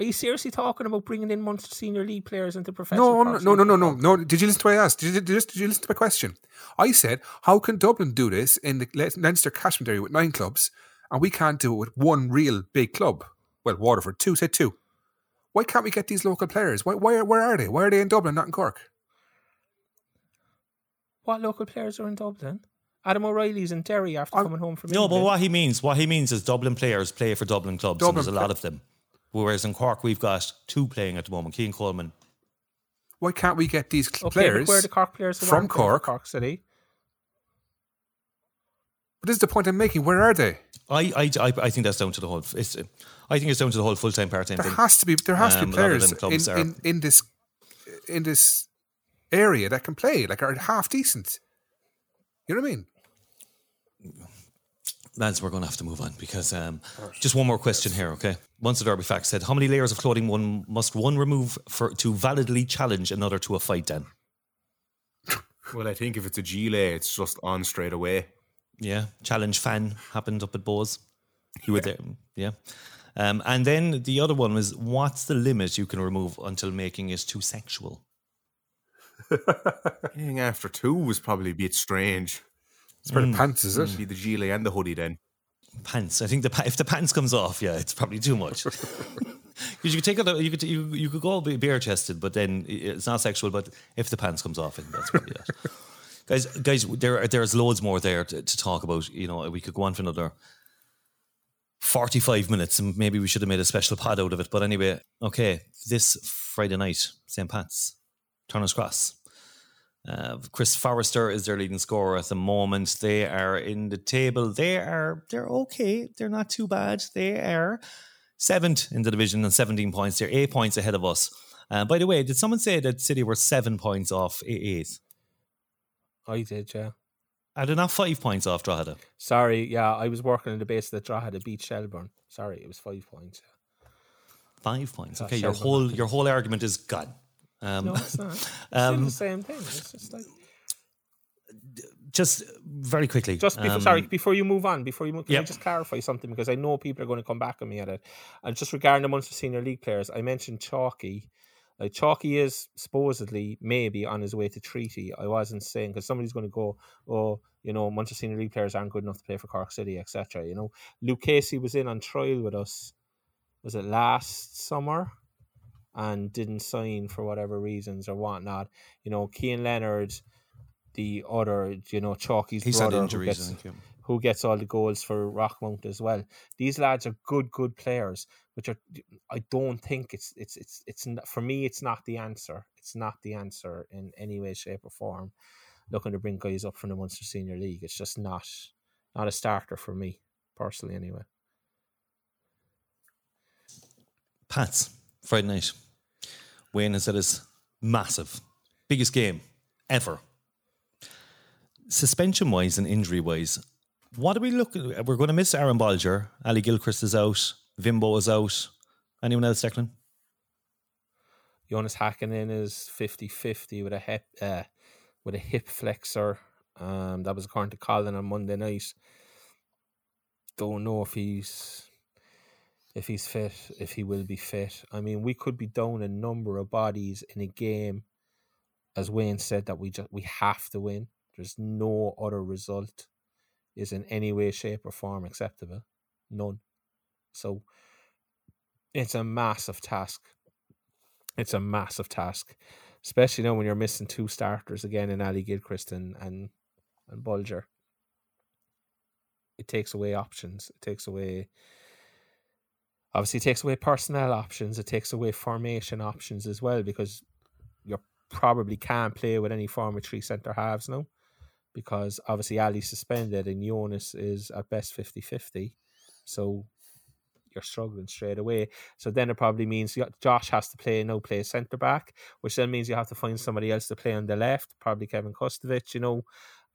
Are you seriously talking about bringing in Munster Senior League players into professional?
No, no, no, no, no, no. Did you listen to what I asked? Did you, did you, did you listen to my question? I said, how can Dublin do this in the Leinster catchment area with nine clubs, and we can't do it with one real big club? Well, Waterford, two, said two. Why can't we get these local players? Why, why, where are they? Why are they in Dublin, not in Cork?
What local players are in Dublin? Adam O'Reilly's in Derry after I'm, coming home from
No,
England.
but what he means, what he means is Dublin players play for Dublin clubs, Dublin and there's a lot of them. Whereas in Cork, we've got two playing at the moment, Keane Coleman.
Why can't we get these okay, players
where the Cork players
from Cork,
Cork City?
But this is the point I'm making. Where are they?
I, I, I, I think that's down to the whole. It's, I think it's down to the whole full time part time.
There
thing.
has to be there has um, to be um, players in, in, in this in this area that can play like are half decent. You know what I mean?
lads, we're going to have to move on because um, just one more question here, okay? Once the Derby Fact said, how many layers of clothing one must one remove for to validly challenge another to a fight? Then,
well, I think if it's a gilet, it's just on straight away.
Yeah, challenge fan happened up at Bohs. You were there, yeah. Um, and then the other one was, what's the limit you can remove until making it too sexual?
Getting after two was probably a bit strange.
It's for mm. the pants, is it?
Be the gilet and the hoodie then.
Pants. I think the if the pants comes off, yeah, it's probably too much. Because you could take it, you could you, you could go bare chested, but then it's not sexual. But if the pants comes off, I think that's probably it. guys, guys, there there's loads more there to, to talk about. You know, we could go on for another 45 minutes and maybe we should have made a special pod out of it. But anyway, okay, this Friday night, St. Pat's, Turner's Cross. Uh, Chris Forrester is their leading scorer at the moment. They are in the table. They are they're okay. They're not too bad. They are seventh in the division and 17 points. They're eight points ahead of us. Uh, by the way, did someone say that City were seven points off eighth?
I did, yeah.
Are they not five points off Drogheda?
Sorry, yeah, I was working on the base that Drogheda beat Shelbourne. Sorry, it was five points.
Five points. Okay, your whole your whole argument is gone. Um,
No, it's not. It's
um,
the same thing. It's just like
just very quickly.
just before,
um,
sorry before you move on. Before you move, can I
Yep.
just clarify something because I know people are going to come back on me at it. And just regarding the Munster Senior League players, I mentioned Chalky. Like Chalky is supposedly maybe on his way to treaty. I wasn't saying because somebody's going to go, oh, you know, Munster Senior League players aren't good enough to play for Cork City, etc. You know, Luke Casey was in on trial with us. Was it last summer? And didn't sign for whatever reasons or whatnot. You know, Keane Leonard, the other, you know, Chalky's
He's had
brother, who gets,
think, yeah.
who gets all the goals for Rockmount as well. These lads are good, good players, which are I don't think it's it's it's it's for me. It's not the answer. It's not the answer in any way, shape, or form. Looking to bring guys up from the Munster Senior League, it's just not not a starter for me personally. Anyway,
Pats, Friday night. Wayne has said it's massive. Biggest game ever. Suspension wise and injury wise, what are we looking We're going to miss Aaron Bolger. Ali Gilchrist is out. Winbo is out. Anyone else, Declan?
Jonas Hakkinen is 50-50 with a hip uh, with a hip flexor. Um, that was according to Colin on Monday night. Don't know if he's if he's fit, if he will be fit. I mean, we could be down a number of bodies in a game, as Wayne said that we just we have to win. There's no other result is in any way, shape, or form acceptable. None. So it's a massive task. It's a massive task, especially now when you're missing two starters again in Ali Gilchrist and and, and Bolger. It takes away options. It takes away obviously it takes away personnel options. It takes away formation options as well because you probably can't play with any form of three centre halves now because obviously Ali's suspended and Jonas is at best 50-50. So you're struggling straight away. So then it probably means Josh has to play no play centre back, which then means you have to find somebody else to play on the left, probably Kevin Kostovic, you know.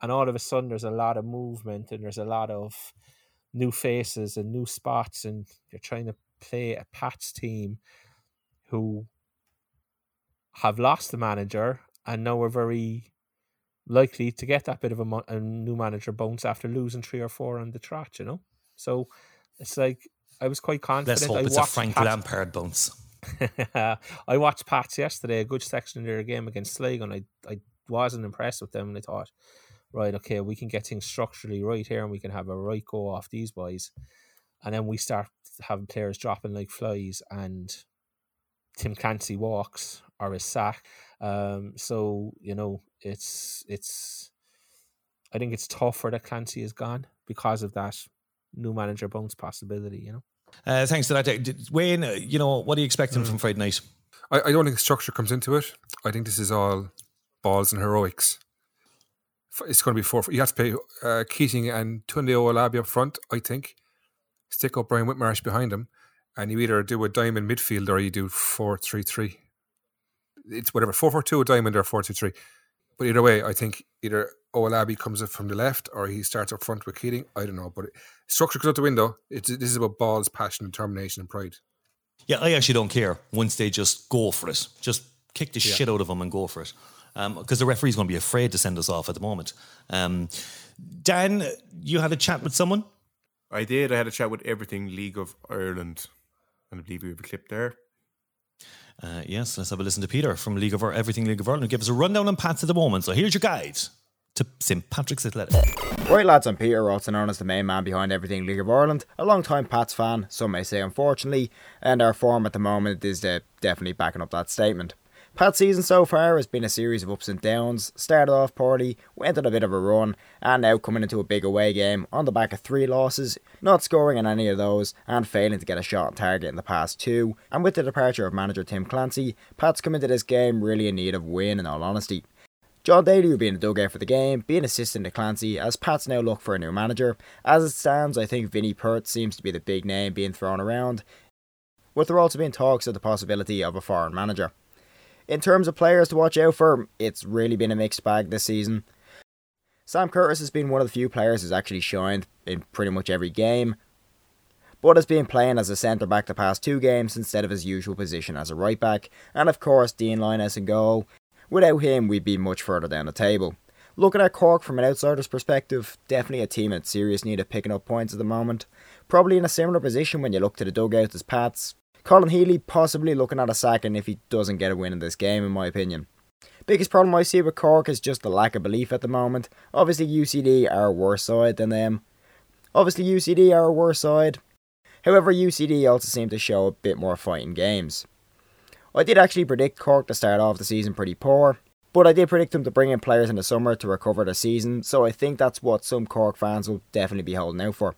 And all of a sudden there's a lot of movement and there's a lot of new faces and new spots and you're trying to play a Pats team who have lost the manager and now are very likely to get that bit of a, mo- a new manager bounce after losing three or four on the trot, you know? So it's like I was quite confident.
Let's hope
I
it's a
watched
Frank
Pats-
Lampard bounce.
I watched Pats yesterday, a good section of their game against Sligo, and I, I wasn't impressed with them. And I thought, right, okay, we can get things structurally right here and we can have a right go off these boys. And then we start having players dropping like flies, and Tim Clancy walks or is sacked. Um, so, you know, it's, it's, I think it's tougher that Clancy is gone because of that new manager bounce possibility, you know.
Uh, thanks to that. Did- Wayne, uh, you know, what are you expecting from Friday night?
I, I don't think structure comes into it. I think this is all balls and heroics. It's going to be four. You have to pay uh, Keating and Tunde Owolabi up front. I think stick up Brian Whitmarsh behind him, and you either do a diamond midfield or you do four three three. It's whatever four four two a diamond or four two three. But either way, I think either Owolabi comes up from the left or he starts up front with Keating. I don't know, but structure goes out the window. It's this is about balls, passion, determination, and pride.
Yeah, I actually don't care once they just go for it. Just kick the
Yeah.
shit out of them and go for it. Because the referee's going to be afraid to send us off at the moment. Um, Dan, you had a chat with someone?
I did. I had a chat with Everything League of Ireland, and I believe we have a clip there.
Uh, yes, let's have a listen to Peter from League of Ir- Everything League of Ireland. Give us a rundown on Pats at the moment. So here's your guide to St. Patrick's Athletic.
Right, lads, I'm Peter, also known as the main man behind everything League of Ireland, a long time Pats fan, some may say unfortunately, and our form at the moment is uh, definitely backing up that statement. Pat's season so far has been a series of ups and downs, started off poorly, went on a bit of a run, and now coming into a big away game on the back of three losses, not scoring in any of those, and failing to get a shot on target in the past two. And with the departure of manager Tim Clancy, Pat's come into this game really in need of win in all honesty. Jon Daly will be in the dugout for the game, being assistant to Clancy as Pats now look for a new manager. As it stands, I think Vinny Perth seems to be the big name being thrown around, with there also being talks of the possibility of a foreign manager. In terms of players to watch out for, it's really been a mixed bag this season. Sam Curtis has been one of the few players who's actually shined in pretty much every game, but has been playing as a centre back the past two games instead of his usual position as a right back, and of course Dean Lyness in goal. Without him, we'd be much further down the table. Looking at Cork from an outsider's perspective, definitely a team in serious need of picking up points at the moment. Probably in a similar position when you look to the dugout as Pats. Colin Healy possibly looking at a sacking if he doesn't get a win in this game, in my opinion. Biggest problem I see with Cork is just the lack of belief at the moment. Obviously, UCD are a worse side than them. Obviously, UCD are a worse side. However, UCD also seem to show a bit more fight in games. I did actually predict Cork to start off the season pretty poor, but I did predict them to bring in players in the summer to recover the season, so I think that's what some Cork fans will definitely be holding out for.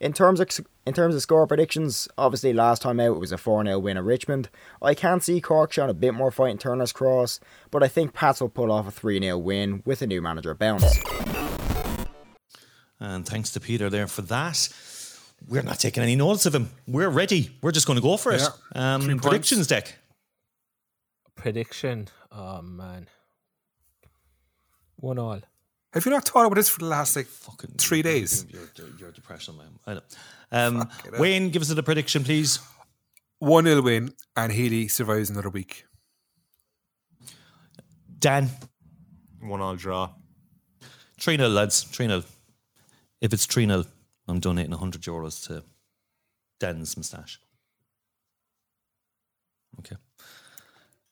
In terms of in terms of score predictions, obviously last time out it was a 4 0 win at Richmond. I can see Cork showing a bit more fight in Turner's Cross, but I think Pats will pull off a 3 0 win with a new manager bounce.
And thanks to Peter there for that. We're not taking any notice of him. We're ready. We're just going to go for it.
Yeah.
Um,
Three
predictions deck.
Prediction. Oh man. One all.
Have you not thought about this for the last like
Fucking
three days?
You're, you're, you're depression, man. I know. Um,
Fucking hell.
Wayne, give us a prediction, please.
1 0 win, and Healy survives another week.
Dan,
One all draw.
3 0, lads. 3 0. If it's 3 0, I'm donating 100 euros to Dan's moustache. Okay.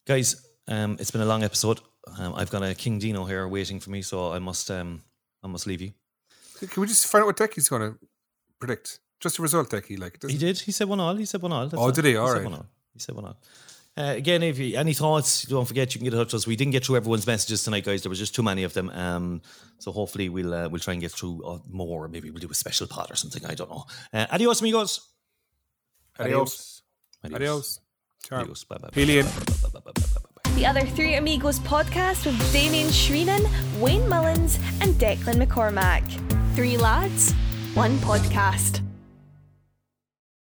Guys, um, it's been a long episode. Um, I've got a King Dino here waiting for me, so I must um, I must leave you.
Can we just find out what deck he's going to predict? Just a result deck he like. it
He did. He said one all. He said one all. That's
Oh, did he?
He
All
said one all. He said one all. Uh, again, if you any thoughts, don't forget you can get in touch with us. We didn't get through everyone's messages tonight, guys. There was just too many of them. Um, so hopefully we'll uh, we'll try and get through uh, more. Maybe we'll do a special pod or something. I don't know. Uh, adios, amigos.
Adios.
Adios.
Adios. Ciao.
Adios. Bye bye.
The other Three Amigos podcast with Damien Shreenan, Wayne Mullins, and Declan McCormack. Three lads, one podcast.